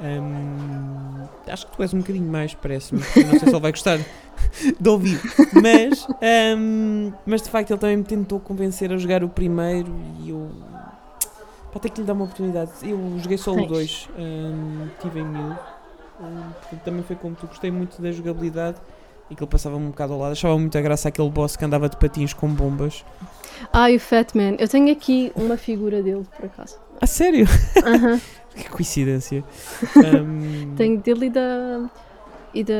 Hum, acho que tu és um bocadinho mais, parece-me. Não sei se ele vai gostar de ouvir. Mas, hum, mas de facto ele também me tentou convencer a jogar o primeiro e eu. Pá, tenho que lhe dar uma oportunidade. Eu joguei só o Tens. 2, tive em. Hum, portanto, também foi como tu, gostei muito da jogabilidade e que ele passava um bocado ao lado. Achava muita graça aquele boss que andava de patins com bombas. Ah, e o Fat Man. Eu tenho aqui uma figura dele, por acaso. A sério? Aham. Que coincidência. Hum, Tenho dele e da. E da.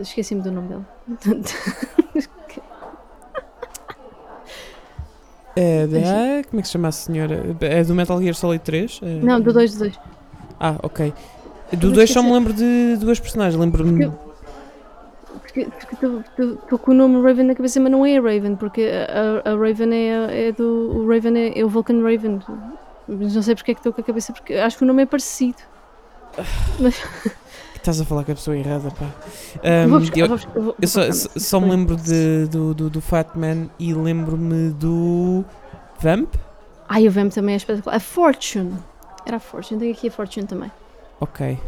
Esqueci-me do nome dele. É da. Como é que se chama a senhora? É do Metal Gear Solid 3? É- Não, do 2 do 2. Ah, ok. Do 2 só me lembro de duas personagens. Lembro-me. Porque estou com o nome Raven na cabeça, mas não é a Raven, porque a, a- Raven é, é do. O Raven é, é o Vulcan Raven. Mas não sei porque é que estou com a cabeça, porque acho que o nome é parecido. Estás a falar com a pessoa errada, pá. Vou Hum, buscar, eu, vou buscar, vou- eu só, buscar. só me lembro de, do, do, do Fat Man e lembro-me do. Vamp? Ai, o Vamp também é espetacular. A Fortune. Era a Fortune, tenho aqui a Fortune também. Ok.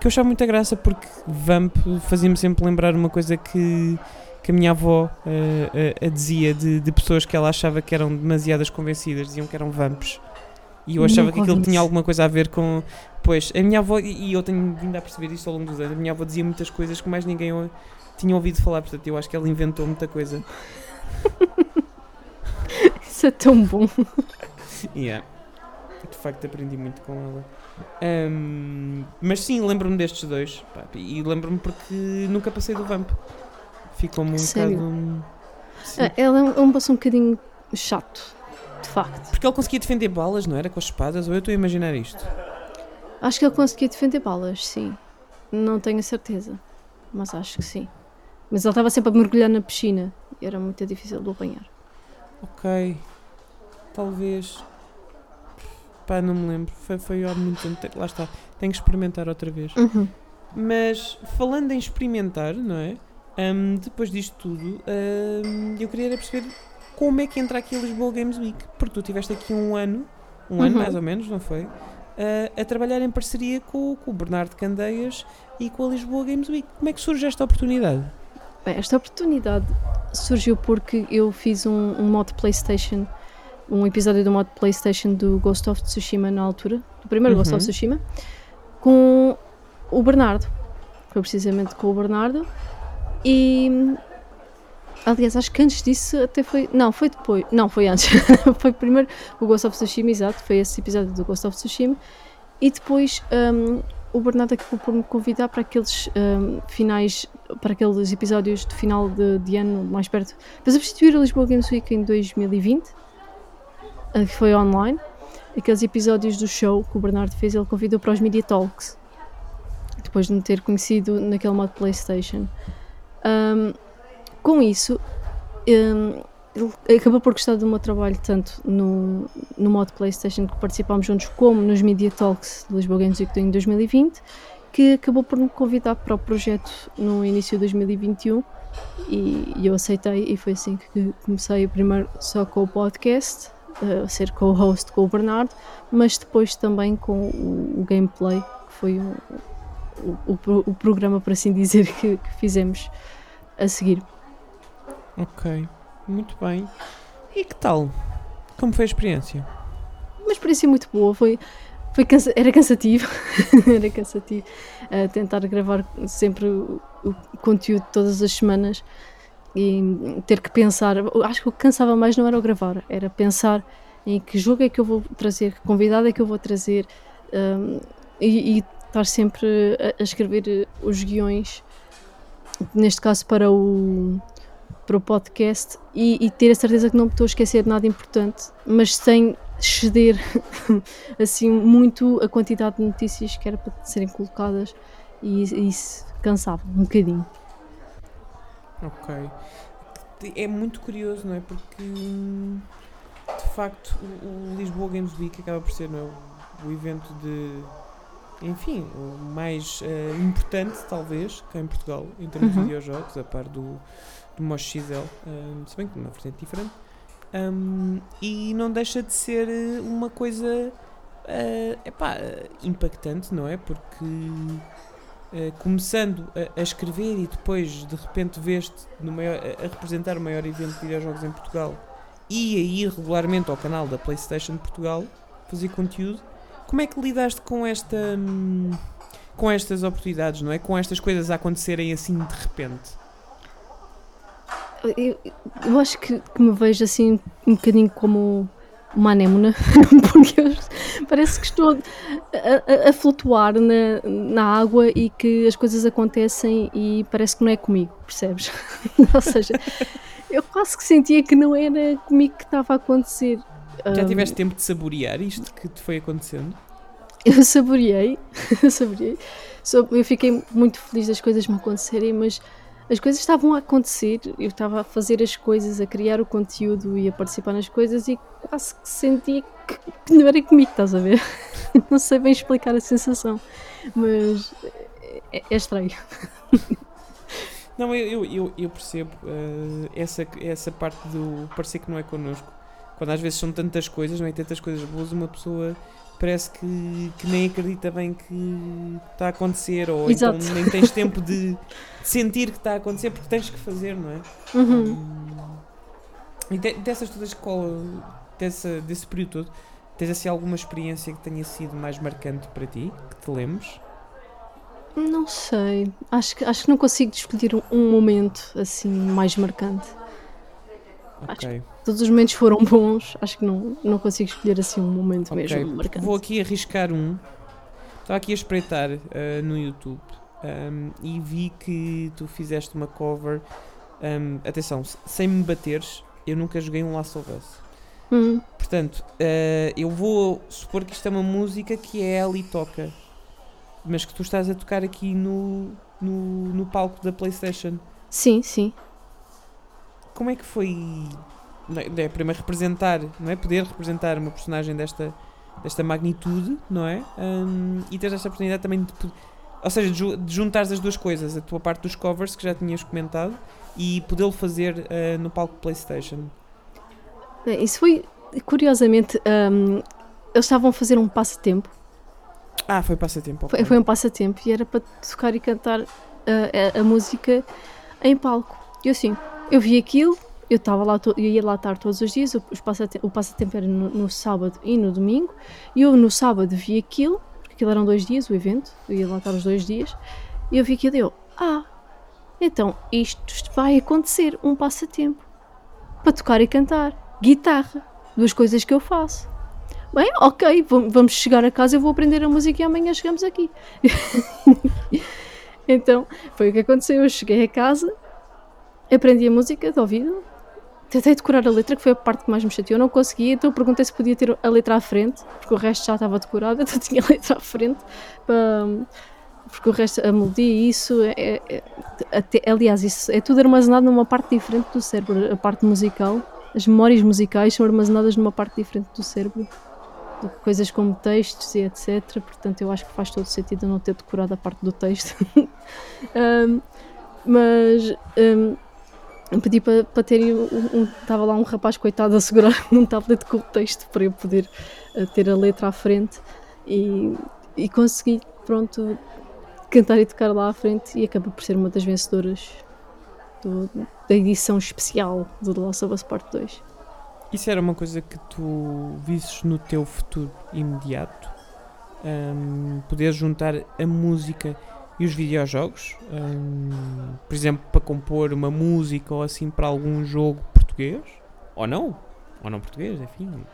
Que eu achava muita graça porque Vamp fazia-me sempre lembrar uma coisa que, que a minha avó eh, a dizia de, de pessoas que ela achava que eram demasiadas convencidas, diziam que eram vamps. E eu achava Nunca que aquilo ouvi tinha alguma coisa a ver com. Pois, a minha avó, e eu tenho vindo a perceber isto ao longo dos anos, a minha avó dizia muitas coisas que mais ninguém tinha ouvido falar, portanto eu acho que ela inventou muita coisa. Isso é tão bom. Yeah. De facto aprendi muito com ela. Ahm, mas sim, lembro-me destes dois. pá, e lembro-me porque nunca passei do Vamp. Ficou-me um Sério? bocado. Sim. Ah, Ela é um, é um passo um bocadinho chato, de facto. Porque ele conseguia defender balas, não era? Com as espadas? Ou eu estou a imaginar isto? Acho que ele conseguia defender balas, sim. Não tenho a certeza, mas acho que sim. Mas ele estava sempre a mergulhar na piscina e era muito difícil de apanhar. Ok. Talvez. Pá, não me lembro. Foi, foi há muito tempo. Lá está. Tenho que experimentar outra vez. Uhum. Mas falando em experimentar, não é? Ahm, depois disto tudo, ahm, eu queria perceber como é que entra aqui a Lisboa Games Week. Porque tu tiveste aqui um ano, um ano Uhum. mais ou menos, não foi? A trabalhar em parceria com, com o Bernardo Candeias e com a Lisboa Games Week. Como é que surge esta oportunidade? Bem, esta oportunidade surgiu porque eu fiz um, um mod PlayStation, um episódio do mod PlayStation do Ghost of Tsushima na altura, do primeiro Ghost Uhum. of Tsushima, com o Bernardo. Foi precisamente com o Bernardo. E. Aliás, acho que antes disso até foi. Não, foi depois. Não, foi antes. foi primeiro o Ghost of Tsushima, exato. Foi esse episódio do Ghost of Tsushima. E depois hum, o Bernardo acabou por me convidar para aqueles hum, finais, para aqueles episódios de final de, de ano mais perto. Para substituir a Lisboa Games Week em 2020, eh, que foi online. Aqueles episódios do show que o Bernardo fez, ele convidou para os Media Talks. Depois de me ter conhecido naquele modo PlayStation. Hum, com isso, hum, ele acabou por gostar do meu trabalho tanto no, no modo PlayStation que participámos juntos, como nos Media Talks de Lisboa Games Week em 2020, que acabou por me convidar para o projeto no início de 2021 e, e eu aceitei e foi assim que comecei primeiro só com o podcast, a ser co-host com o Bernardo, mas depois também com o, o gameplay, que foi o, o, o o programa, por assim dizer, que, que fizemos a seguir. Ok, muito bem. E que tal? Como foi a experiência? uma experiência muito boa. Foi, foi cansa- era cansativo, era cansativo eh, tentar gravar sempre o, o conteúdo todas as semanas e ter que pensar. Acho que o que cansava mais não era o gravar, era pensar em que jogo é que eu vou trazer, que convidado é que eu vou trazer um, e, e, estar sempre a, a, escrever os guiões, neste caso para o, para o podcast, e, e ter a certeza que não me estou a esquecer de nada importante, mas sem ceder assim muito a quantidade de notícias que era para serem colocadas e, e isso cansava um bocadinho. Ok. É muito curioso, não é? Porque de facto o, Lisboa Games Week acaba por ser não é? o, evento de enfim, o mais uh, importante talvez cá em Portugal em termos uhum. de videojogos, a par do Mosh XL, um, se bem que numa vertente diferente. Um, e não deixa de ser eh, uma coisa uh, epá, impactante, não é? Porque uh, começando a, a, escrever e depois de repente veste maior, a representar o maior evento de videojogos em Portugal e a ir regularmente ao canal da PlayStation Portugal fazer conteúdo, como é que lidaste com esta hum, com estas oportunidades, não é? Com estas coisas a acontecerem assim de repente? Eu, eu acho que, que, me vejo assim um bocadinho como uma anémona, porque eu, parece que estou a, a, a, flutuar na, na água e que as coisas acontecem e parece que não é comigo, percebes? Ou seja, eu quase que sentia que não era comigo que estava a acontecer. Já tiveste um, tempo de saborear isto que te foi acontecendo? Eu saboreei, eu saboreei. Eu fiquei muito feliz das coisas me acontecerem, mas as coisas estavam a acontecer, eu estava a fazer as coisas, a criar o conteúdo e a participar nas coisas e quase que sentia que, não era comigo, estás a ver? não sei bem explicar a sensação, mas é, é estranho. Não, eu, eu, eu percebo uh, essa, essa parte do parecer que não é connosco. Quando às vezes são tantas coisas, não é? Tantas coisas boas, uma pessoa parece que, que nem acredita bem que está a acontecer, ou então Exato. então nem tens tempo de, sentir que está a acontecer porque tens que fazer, não é? Uhum. Um, e de, dessas todas, qual, dessa, desse período todo, tens assim alguma experiência que tenha sido mais marcante para ti, que te lembres? Não sei, acho que, acho que não consigo escolher um, um momento assim mais marcante. Ok. todos os momentos foram bons, acho que não, não consigo escolher assim um momento okay. mesmo marcante. Vou aqui arriscar um. Estava aqui a espreitar uh, no YouTube um, e vi que tu fizeste uma cover. Um, atenção, sem me bateres, eu nunca joguei um Last of Us. Uhum. Portanto, uh, eu vou supor que isto é uma música que é Ellie toca, mas que tu estás a tocar aqui no, no, no palco da PlayStation. Sim, sim como é que foi é, primeiro representar, não é? Poder representar uma personagem desta, desta magnitude, não é? Um, e ter esta oportunidade também de, ou seja, de, de juntares as duas coisas, a tua parte dos covers que já tinhas comentado e podê-lo fazer uh, no palco PlayStation. Isso foi, curiosamente, um, eles estavam a fazer um passatempo. Ah, foi passatempo. Foi, foi um passatempo e era para tocar e cantar uh, a, a música em palco. E assim, eu vi aquilo, eu estava lá, eu ia lá estar todos os dias, o, passatempo, o passatempo era no, no, sábado e no domingo, e eu no sábado vi aquilo, porque aquilo eram dois dias, o evento, eu ia lá estar os dois dias, e eu vi aquilo e eu, ah, então isto vai acontecer, um passatempo, para tocar e cantar, guitarra, duas coisas que eu faço. Bem, ok, vamos chegar a casa, eu vou aprender a música e amanhã chegamos aqui. então, foi o que aconteceu, eu cheguei a casa, aprendi a música de ouvido, tentei decorar a letra, que foi a parte que mais me chateou, não consegui, então perguntei se podia ter a letra à frente, porque o resto já estava decorado, então tinha a letra à frente, porque o resto, a melodia e isso, é, é, é, até, aliás, isso é tudo armazenado numa parte diferente do cérebro, a parte musical, as memórias musicais são armazenadas numa parte diferente do cérebro, coisas como textos e etc, portanto eu acho que faz todo sentido não ter decorado a parte do texto. um, mas... Um, pedi para, para ter um, estava lá um rapaz coitado a segurar um tablet com o texto para eu poder uh, ter a letra à frente e, e consegui pronto cantar e tocar lá à frente e acaba por ser uma das vencedoras do, da edição especial do The Last of Us Part 2 Isso era uma coisa que tu visses no teu futuro imediato? Um, poder juntar a música e os videojogos? Hum, por exemplo, para compor uma música ou assim para algum jogo português? Ou não? Ou não português, enfim.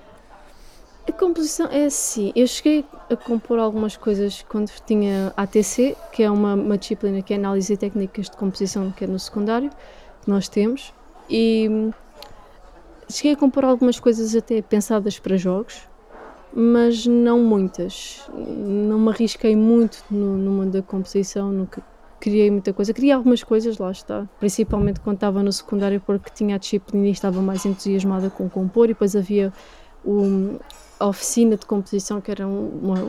A composição é assim. Eu cheguei a compor algumas coisas quando tinha ATC, que é uma, uma disciplina que é análise e técnicas de composição, que é no secundário, que nós temos. E hum, cheguei a compor algumas coisas até pensadas para jogos, mas não muitas. Não me arrisquei muito no, no mundo da composição, nunca criei muita coisa. Criei algumas coisas, lá está. Principalmente quando estava no secundário, porque tinha a disciplina e estava mais entusiasmada com compor, e depois havia o, a oficina de composição, que era um- uma,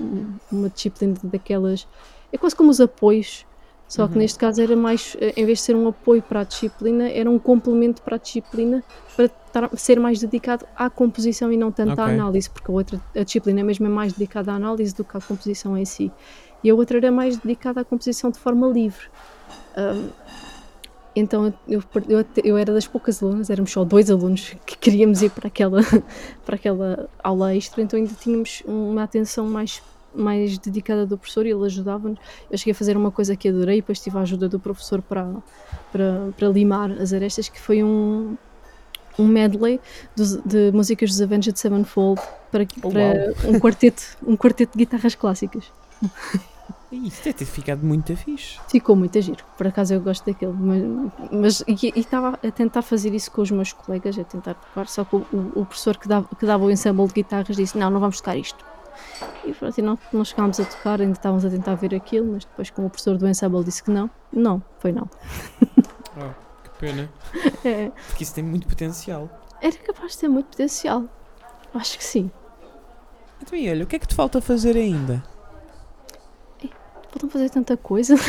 uma disciplina daquelas. É quase como os apoios, só que Uhum. neste caso era mais, eh, em vez de ser um apoio para a disciplina, era um complemento para a disciplina para estar- ser mais dedicado à composição e não tanto à Ok. análise, porque a outra a disciplina mesmo é mais dedicada à análise do que à composição em si. E a outra era mais dedicada à composição de forma livre. Ahm, então eu, eu, eu era das poucas alunas, éramos só dois alunos que queríamos ir para aquela, para aquela aula extra, então ainda tínhamos uma atenção mais, mais dedicada do professor e ele ajudava-nos. Eu cheguei a fazer uma coisa que adorei, e depois tive a ajuda do professor para, para, para limar as arestas, que foi um, um medley dos- de músicas dos Avenged Sevenfold para, Oh, para um, quarteto, um quarteto de guitarras clássicas. Isso deve ter ficado muito fixe. Ficou muito a giro, por acaso eu gosto daquele, mas, mas e estava a tentar fazer isso com os meus colegas, a tentar tocar, só que o, o- o professor que dava, que dava o ensemble de guitarras disse, não, não vamos tocar isto. E pronto, e não, não chegámos a tocar, ainda estávamos a tentar ver aquilo, mas depois como o professor do ensemble disse que não, não, foi não. Oh, que pena. É, Porque isso tem muito potencial. era capaz de ter muito potencial, acho que sim. Então, e olha, o que é que te falta fazer ainda? Podem fazer tanta coisa.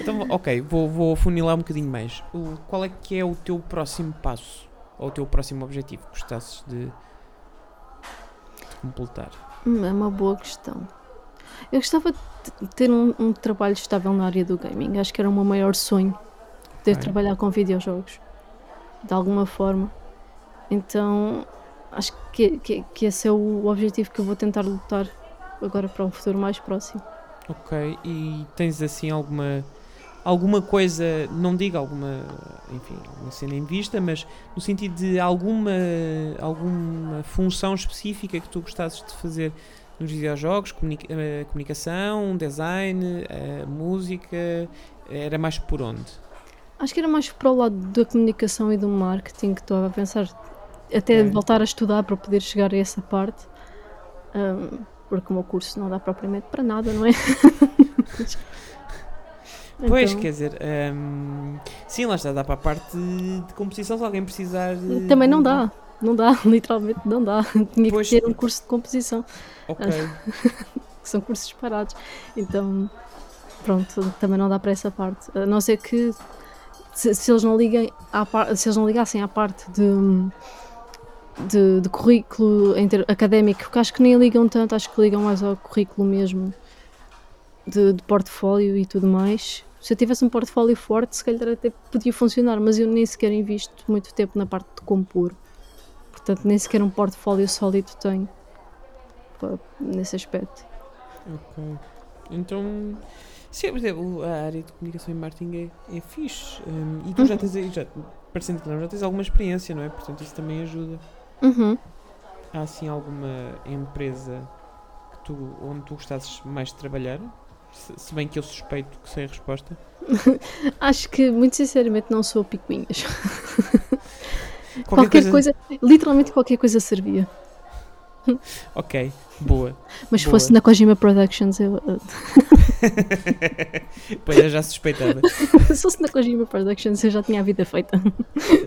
Então, ok, vou, vou funilar um bocadinho mais. O, qual é que é o teu próximo passo? Ou o teu próximo objetivo que gostasses de completar? Hum, É uma boa questão. Eu gostava de ter um, um trabalho estável na área do gaming. Acho que era o meu maior sonho. Poder trabalhar com videojogos. De alguma forma. Então, acho que, que, que esse é o objetivo que eu vou tentar lutar agora para um futuro mais próximo. Ok, e tens assim alguma alguma coisa, não digo alguma, enfim, alguma cena em vista, mas no sentido de alguma alguma função específica que tu gostasses de fazer nos videojogos, comunica- eh, comunicação, design, eh, música, era mais por onde? Acho que era mais para o lado da comunicação e do marketing que estou a pensar. Até Ok. voltar a estudar para poder chegar a essa parte. Ahm, porque o meu curso não dá propriamente para nada, não é? Pois, Então- quer dizer, hum, sim, lá está, dá para a parte de composição se alguém precisar. de- Também não dá, não dá, literalmente não dá. Tinha Pois. que ter um curso de composição, Ok, que são cursos separados. Então, pronto, também não dá para essa parte. A não ser que se, se eles não liguem par, se eles não ligassem à parte de, de, de currículo académico, que acho que nem ligam tanto, acho que ligam mais ao currículo mesmo de, de portfólio e tudo mais. Se eu tivesse um portfólio forte, se calhar até podia funcionar, mas eu nem sequer invisto muito tempo na parte de compor. Portanto, nem sequer um portfólio sólido tenho nesse aspecto. ok. Então, sim, por exemplo, a área de comunicação e marketing é, é fixe. hum, e tu já Uhum. tens, aí- já, parecendo que não, já tens alguma experiência, não é? Portanto, isso também ajuda. Uhum. Há assim alguma empresa que tu, onde tu gostasses mais de trabalhar? Se, bem que eu suspeito que sei a resposta. Acho que, muito sinceramente, não sou picuinhas. Qualquer, Qualquer, coisa... literalmente qualquer coisa servia. Ok, boa. Mas se Boa. fosse na Kojima Productions, eu. pois eu já suspeitava. se fosse na Kojima Productions, eu já tinha a vida feita.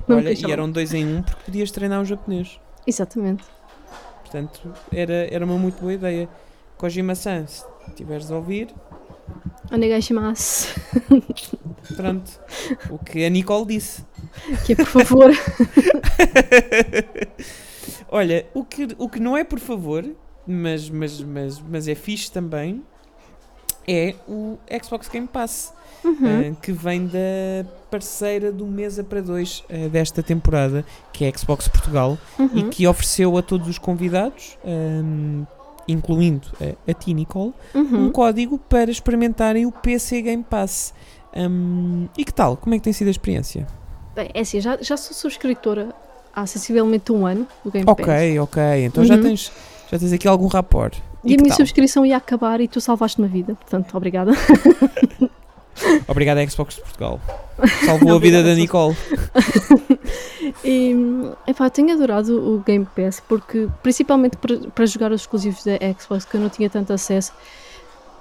Não Olha, e eram dois em um porque podias treinar um japonês. Exatamente. Portanto, era, era uma muito boa ideia. Kojima-san, se estiveres a ouvir, Onegaishimasu. pronto. O que a Nicole disse. Que é, por favor. Olha, o que, o que não é por favor, mas, mas, mas, mas é fixe também, é o Xbox Game Pass, Uhum. eh, que vem da parceira do Mesa para Dois eh, desta temporada, que é a Xbox Portugal, e Uhum. que ofereceu a todos os convidados, ehm, incluindo a, a ti, Nicole, um Uhum. código para experimentarem o PC Game Pass. Hum, e que tal? Como é que tem sido a experiência? Bem, é assim, já, já sou subscritora há sensivelmente um ano do Game Pass. Ok, ok. Então já, Uhum. tens, já tens aqui algum rapport. E, a que minha tal? subscrição ia acabar e tu salvaste-me a vida, portanto, obrigada. Obrigado à Xbox de Portugal. Salvou a vida da Nicole. E, epá, tenho adorado o Game Pass porque, principalmente para, jogar os exclusivos da Xbox, que eu não tinha tanto acesso.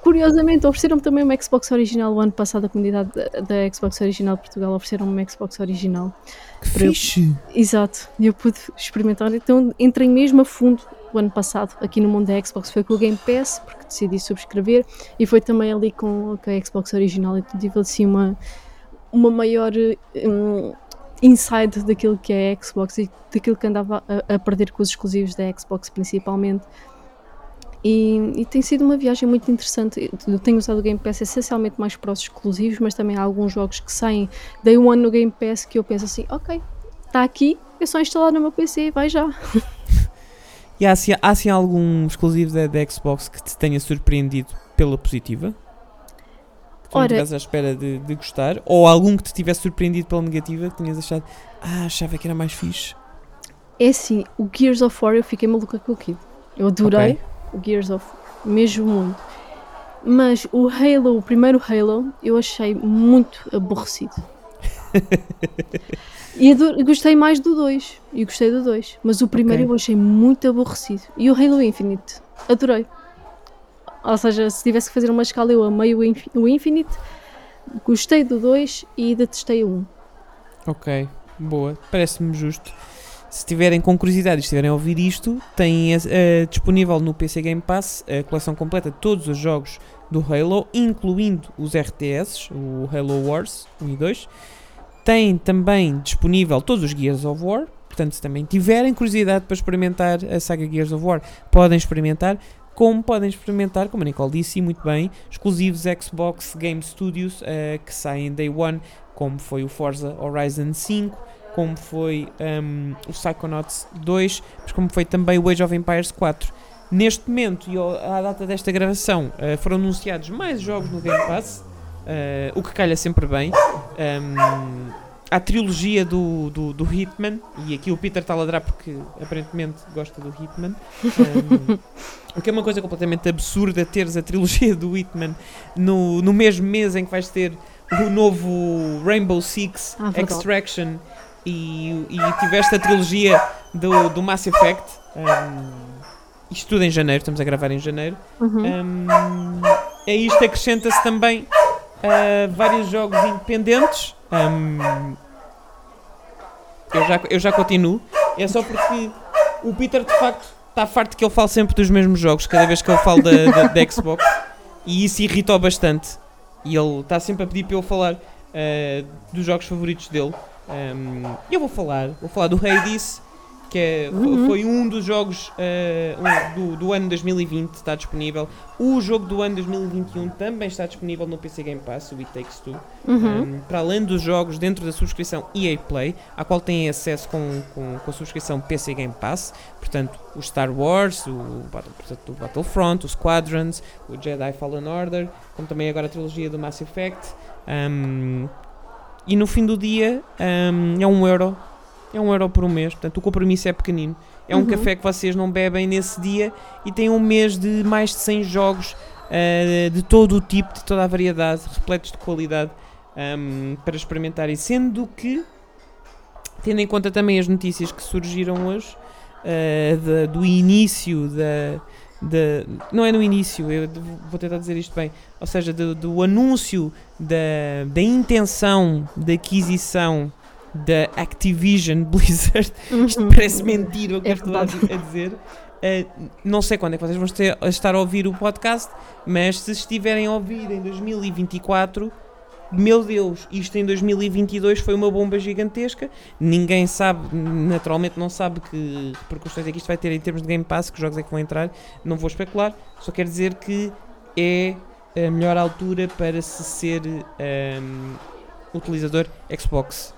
Curiosamente, ofereceram-me também uma Xbox original o ano passado, a comunidade da, da Xbox Original de Portugal ofereceram-me uma Xbox original. Que Para eu- fixe! Exato, e eu pude experimentar. Então entrei mesmo a fundo o ano passado aqui no mundo da Xbox. Foi com o Game Pass, porque decidi subscrever, e foi também ali com, a Xbox original. Então tive assim uma, uma maior hum, insight daquilo que é a Xbox e daquilo que andava a, a perder com os exclusivos da Xbox principalmente. E, e tem sido uma viagem muito interessante. Eu tenho usado o Game Pass essencialmente mais para os exclusivos, mas também há alguns jogos que saem Day One no Game Pass que eu penso assim: ok, está aqui, é só instalar no meu PC, vai já. E há assim, há assim algum exclusivo da, da Xbox que te tenha surpreendido pela positiva? Que não Ora- estivesse à espera de, de gostar? Ou algum que te tivesse surpreendido pela negativa que tenhas achado, ah, achava que era mais fixe? É assim, o Gears of War eu fiquei maluca com aquilo. Eu adorei o Gears of War, mesmo muito. Mas o Halo, o primeiro Halo, eu achei muito aborrecido. e gostei mais do 2. E gostei do 2. Mas o primeiro Ok. eu achei muito aborrecido. E o Halo Infinite, adorei. Ou seja, se tivesse que fazer uma escala, eu amei o, Infi- o Infinite, gostei do 2 e detestei o 1. Ok, boa, parece-me justo. Se tiverem com curiosidade e estiverem a ouvir isto, têm eh, disponível no PC Game Pass a coleção completa de todos os jogos do Halo, incluindo os RTS, o Halo Wars 1 e 2. Tem também disponível todos os Gears of War, portanto, se também tiverem curiosidade para experimentar a saga Gears of War, podem experimentar. Como podem experimentar, como a Nicole disse muito bem, exclusivos Xbox Game Studios eh, que saem Day One, como foi o Forza Horizon 5, como foi um, o Psychonauts 2, mas como foi também o Age of Empires 4. Neste momento, e à data desta gravação, eh, foram anunciados mais jogos no Game Pass, eh, o que calha sempre bem. Um, a trilogia do, do, do Hitman, e aqui o Peter está a ladrar porque aparentemente gosta do Hitman. Um, o que é uma coisa completamente absurda teres a trilogia do Hitman no, no mesmo mês em que vais ter o novo Rainbow Six Ah. Extraction e, e tiveste a trilogia do, do Mass Effect. Um, isto tudo em janeiro, estamos a gravar em janeiro. Uhum. Um, a isto acrescenta-se também uh, vários jogos independentes. Um, eu, já, eu já continuo. É só porque o Peter de facto está farto que ele fale sempre dos mesmos jogos cada vez que eu falo da, da, da Xbox e isso irrita-o bastante. E ele está sempre a pedir para eu falar uh, dos jogos favoritos dele. Um, eu vou falar, vou falar do Hades, que é, Uhum. foi um dos jogos uh, um do, do ano 2020, está disponível. O jogo do ano 2021 também está disponível no PC Game Pass, o It Takes Two. Uhum. Um, para além dos jogos dentro da subscrição EA Play, à qual têm acesso com, com, com a subscrição PC Game Pass, portanto, o Star Wars, o, portanto, o Battlefront, o Squadrons, o Jedi Fallen Order, como também agora a trilogia do Mass Effect. Um, e no fim do dia um, é um euro. É um euro por um mês, portanto o compromisso é pequenino. É um Uhum. café que vocês não bebem nesse dia e têm um mês de mais de 100 jogos uh, de todo o tipo, de toda a variedade, repletos de qualidade um, para experimentarem. Sendo que, tendo em conta também as notícias que surgiram hoje, uh, da- do início da, da- Não é no início, eu de- vou tentar dizer isto bem. Ou seja, do, do anúncio da, da intenção de aquisição da Activision Blizzard isto Uhum. parece mentira o que É estou a, dizer. Uh, não sei quando é que vocês vão ter- estar a ouvir o podcast, mas se estiverem a ouvir em 2024, meu Deus, isto em 2022 foi uma bomba gigantesca. Ninguém sabe, naturalmente não sabe que repercussões é que isto vai ter em termos de Game Pass, que jogos é que vão entrar. Não vou especular, só quero dizer que é a melhor altura para se ser um, utilizador Xbox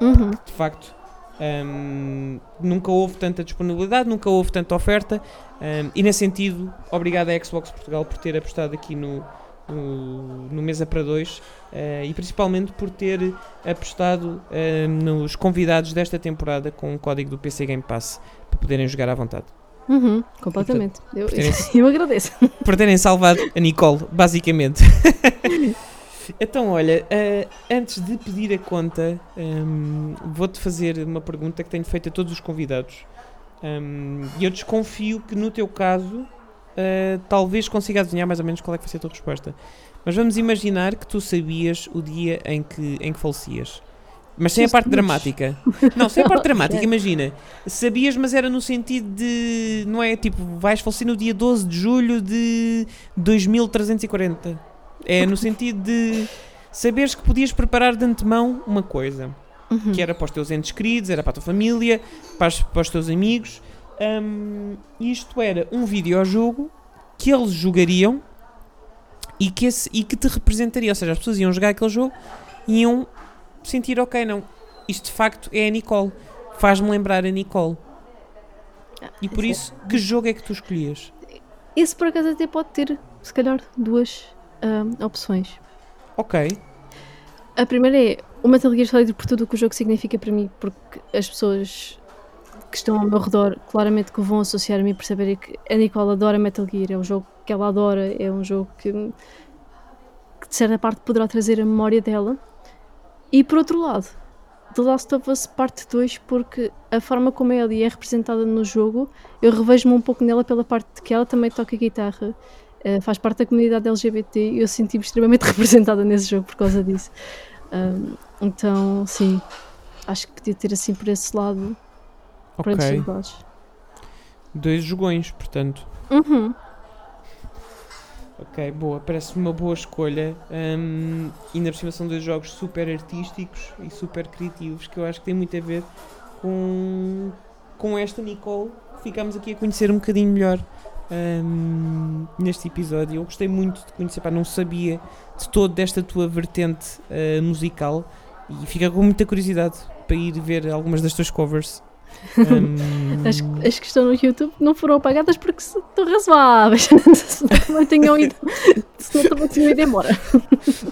Uhum. de facto Ahm, nunca houve tanta disponibilidade, nunca houve tanta oferta. ahm, e nesse sentido, obrigado à Xbox Portugal por ter apostado aqui no, no, no Mesa para Dois eh, e principalmente por ter apostado ahm, nos convidados desta temporada com o código do PC Game Pass para poderem jogar à vontade. Uhum, completamente. Eu, por terem- eu agradeço. por terem salvado a Nicole, basicamente. então, olha, eh, antes de pedir a conta, ehm, vou-te fazer uma pergunta que tenho feito a todos os convidados. Ehm, E eu desconfio que no teu caso, eh, talvez consiga adivinhar mais ou menos qual é que vai ser a tua resposta. Mas vamos imaginar que tu sabias o dia em que, em que falecias. Mas sem a parte dramática. Não, sem a parte dramática, imagina. Sabias, mas era no sentido de. Não é tipo, vais falecer no dia 12 de julho de 2340. É no sentido de saberes que podias preparar de antemão uma coisa. Uhum. Que era para os teus entes queridos, era para a tua família, para, os- para os teus amigos. Hum, isto era um videojogo que eles jogariam e que, esse- e que te representaria. Ou seja, as pessoas iam jogar aquele jogo e iam sentir, ok, não, isto de facto é a Nicole. Faz-me lembrar a Nicole. E por isso, que jogo é que tu escolhias? Esse por acaso até pode ter, se calhar, duas ahm, opções. Ok. A primeira é o Metal Gear Solid por tudo o que o jogo significa para mim, porque as pessoas que estão ao meu redor claramente que vão associar a mim por saberem que a Nicole adora Metal Gear, é um jogo que ela adora, é um jogo que, que de certa parte poderá trazer a memória dela. E por outro lado, The Last of Us Parte 2, porque a forma como ela é representada no jogo, eu revejo-me um pouco nela pela parte de que ela também toca guitarra, eh, faz parte da comunidade LGBT e eu senti-me extremamente representada nesse jogo por causa disso. Ahm, então, sim, acho que podia ter assim por esse lado Ok. Dois jogões, portanto. Uhum. Ok, boa. Parece-me uma boa escolha. Hum, e na são dois jogos super artísticos e super criativos que eu acho que tem muito a ver com, com esta Nicole que ficámos aqui a conhecer um bocadinho melhor hum, neste episódio. Eu gostei muito de conhecer, pá, não sabia de todo desta tua vertente ah, musical e fica com muita curiosidade para ir ver algumas das tuas covers. Hum, As, as que estão no YouTube não foram apagadas porque se- estão razoáveis. Senão também tinham ido. Senão também tinham ido embora.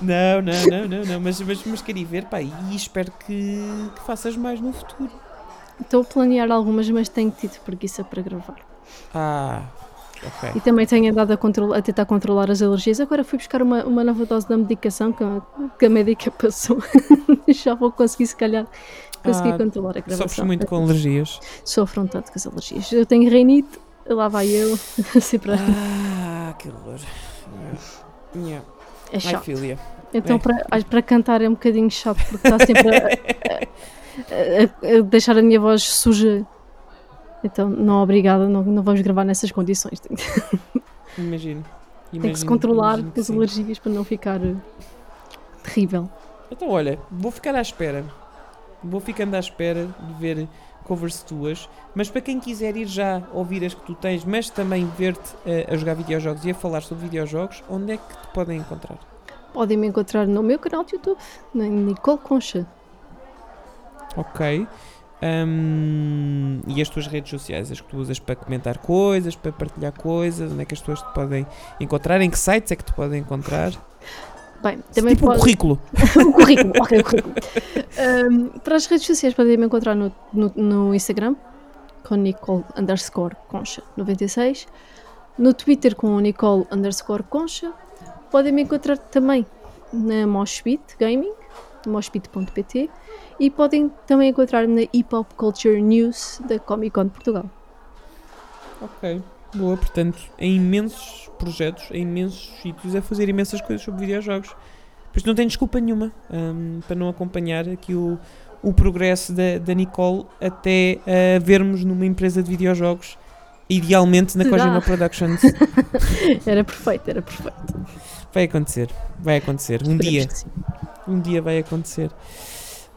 Não, não, não, não, não, mas, mas, mas queria ver, pá, e espero que, que faças mais no futuro. Estou a planear algumas, mas tenho tido preguiça para gravar. Ah, ok. E também tenho andado a, a tentar controlar as alergias. Agora fui buscar uma, uma nova dose da medicação que a, que a médica passou. Já vou conseguir, se calhar, conseguir Ah, controlar a gravação. Sofres muito com alergias. Sofro um tanto com as alergias. Eu tenho reinite, lá vai eu. Sempre Ah, que horror. Yeah. é chato. filha. Então, É. para, para cantar é um bocadinho chato, porque está sempre a- a- a deixar a minha voz suja. Então, não, obrigada, não, não vamos gravar nessas condições. Imagino. tem que se controlar que as sim. alergias para não ficar eh, terrível. Então, olha, vou ficar à espera. Vou ficando à espera de ver covers tuas. Mas para quem quiser ir já ouvir as que tu tens, mas também ver-te eh, a jogar videojogos e a falar sobre videojogos, onde é que te podem encontrar? Podem me encontrar no meu canal de YouTube, na Nicole Concha. Ok. Hum, e as tuas redes sociais, as que tu usas para comentar coisas, para partilhar coisas, onde é que as pessoas te podem encontrar? Em que sites é que te podem encontrar? Bem, também tipo um pode- currículo. um currículo, ok, um currículo. Um, para as redes sociais podem me encontrar no, no, no Instagram com Nicole underscore Concha 96, no Twitter com Nicole underscore Concha. Podem me encontrar também na Moshpit Gaming, moshpit.pt e podem também encontrar na Hip Hop Culture News da Comic Con de Portugal. Ok. Boa, portanto, em imensos projetos, em imensos sítios, a fazer imensas coisas sobre videojogos. Por isso não tem desculpa nenhuma hum, para não acompanhar aqui o, o progresso da, da Nicole até ah, vermos numa empresa de videojogos, idealmente na Será? Kojima Productions. Era perfeito, era perfeito. Vai acontecer, vai acontecer. Um dia, um dia vai acontecer.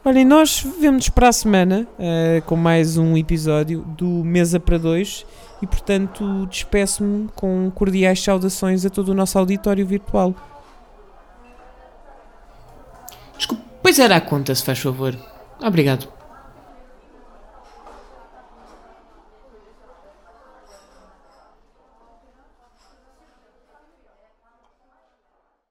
Olhem, nós vemos para a semana ah, com mais um episódio do Mesa para Dois e, portanto, despeço-me com cordiais saudações a todo o nosso auditório virtual. Desculpe, pois era a conta, se faz favor. Obrigado.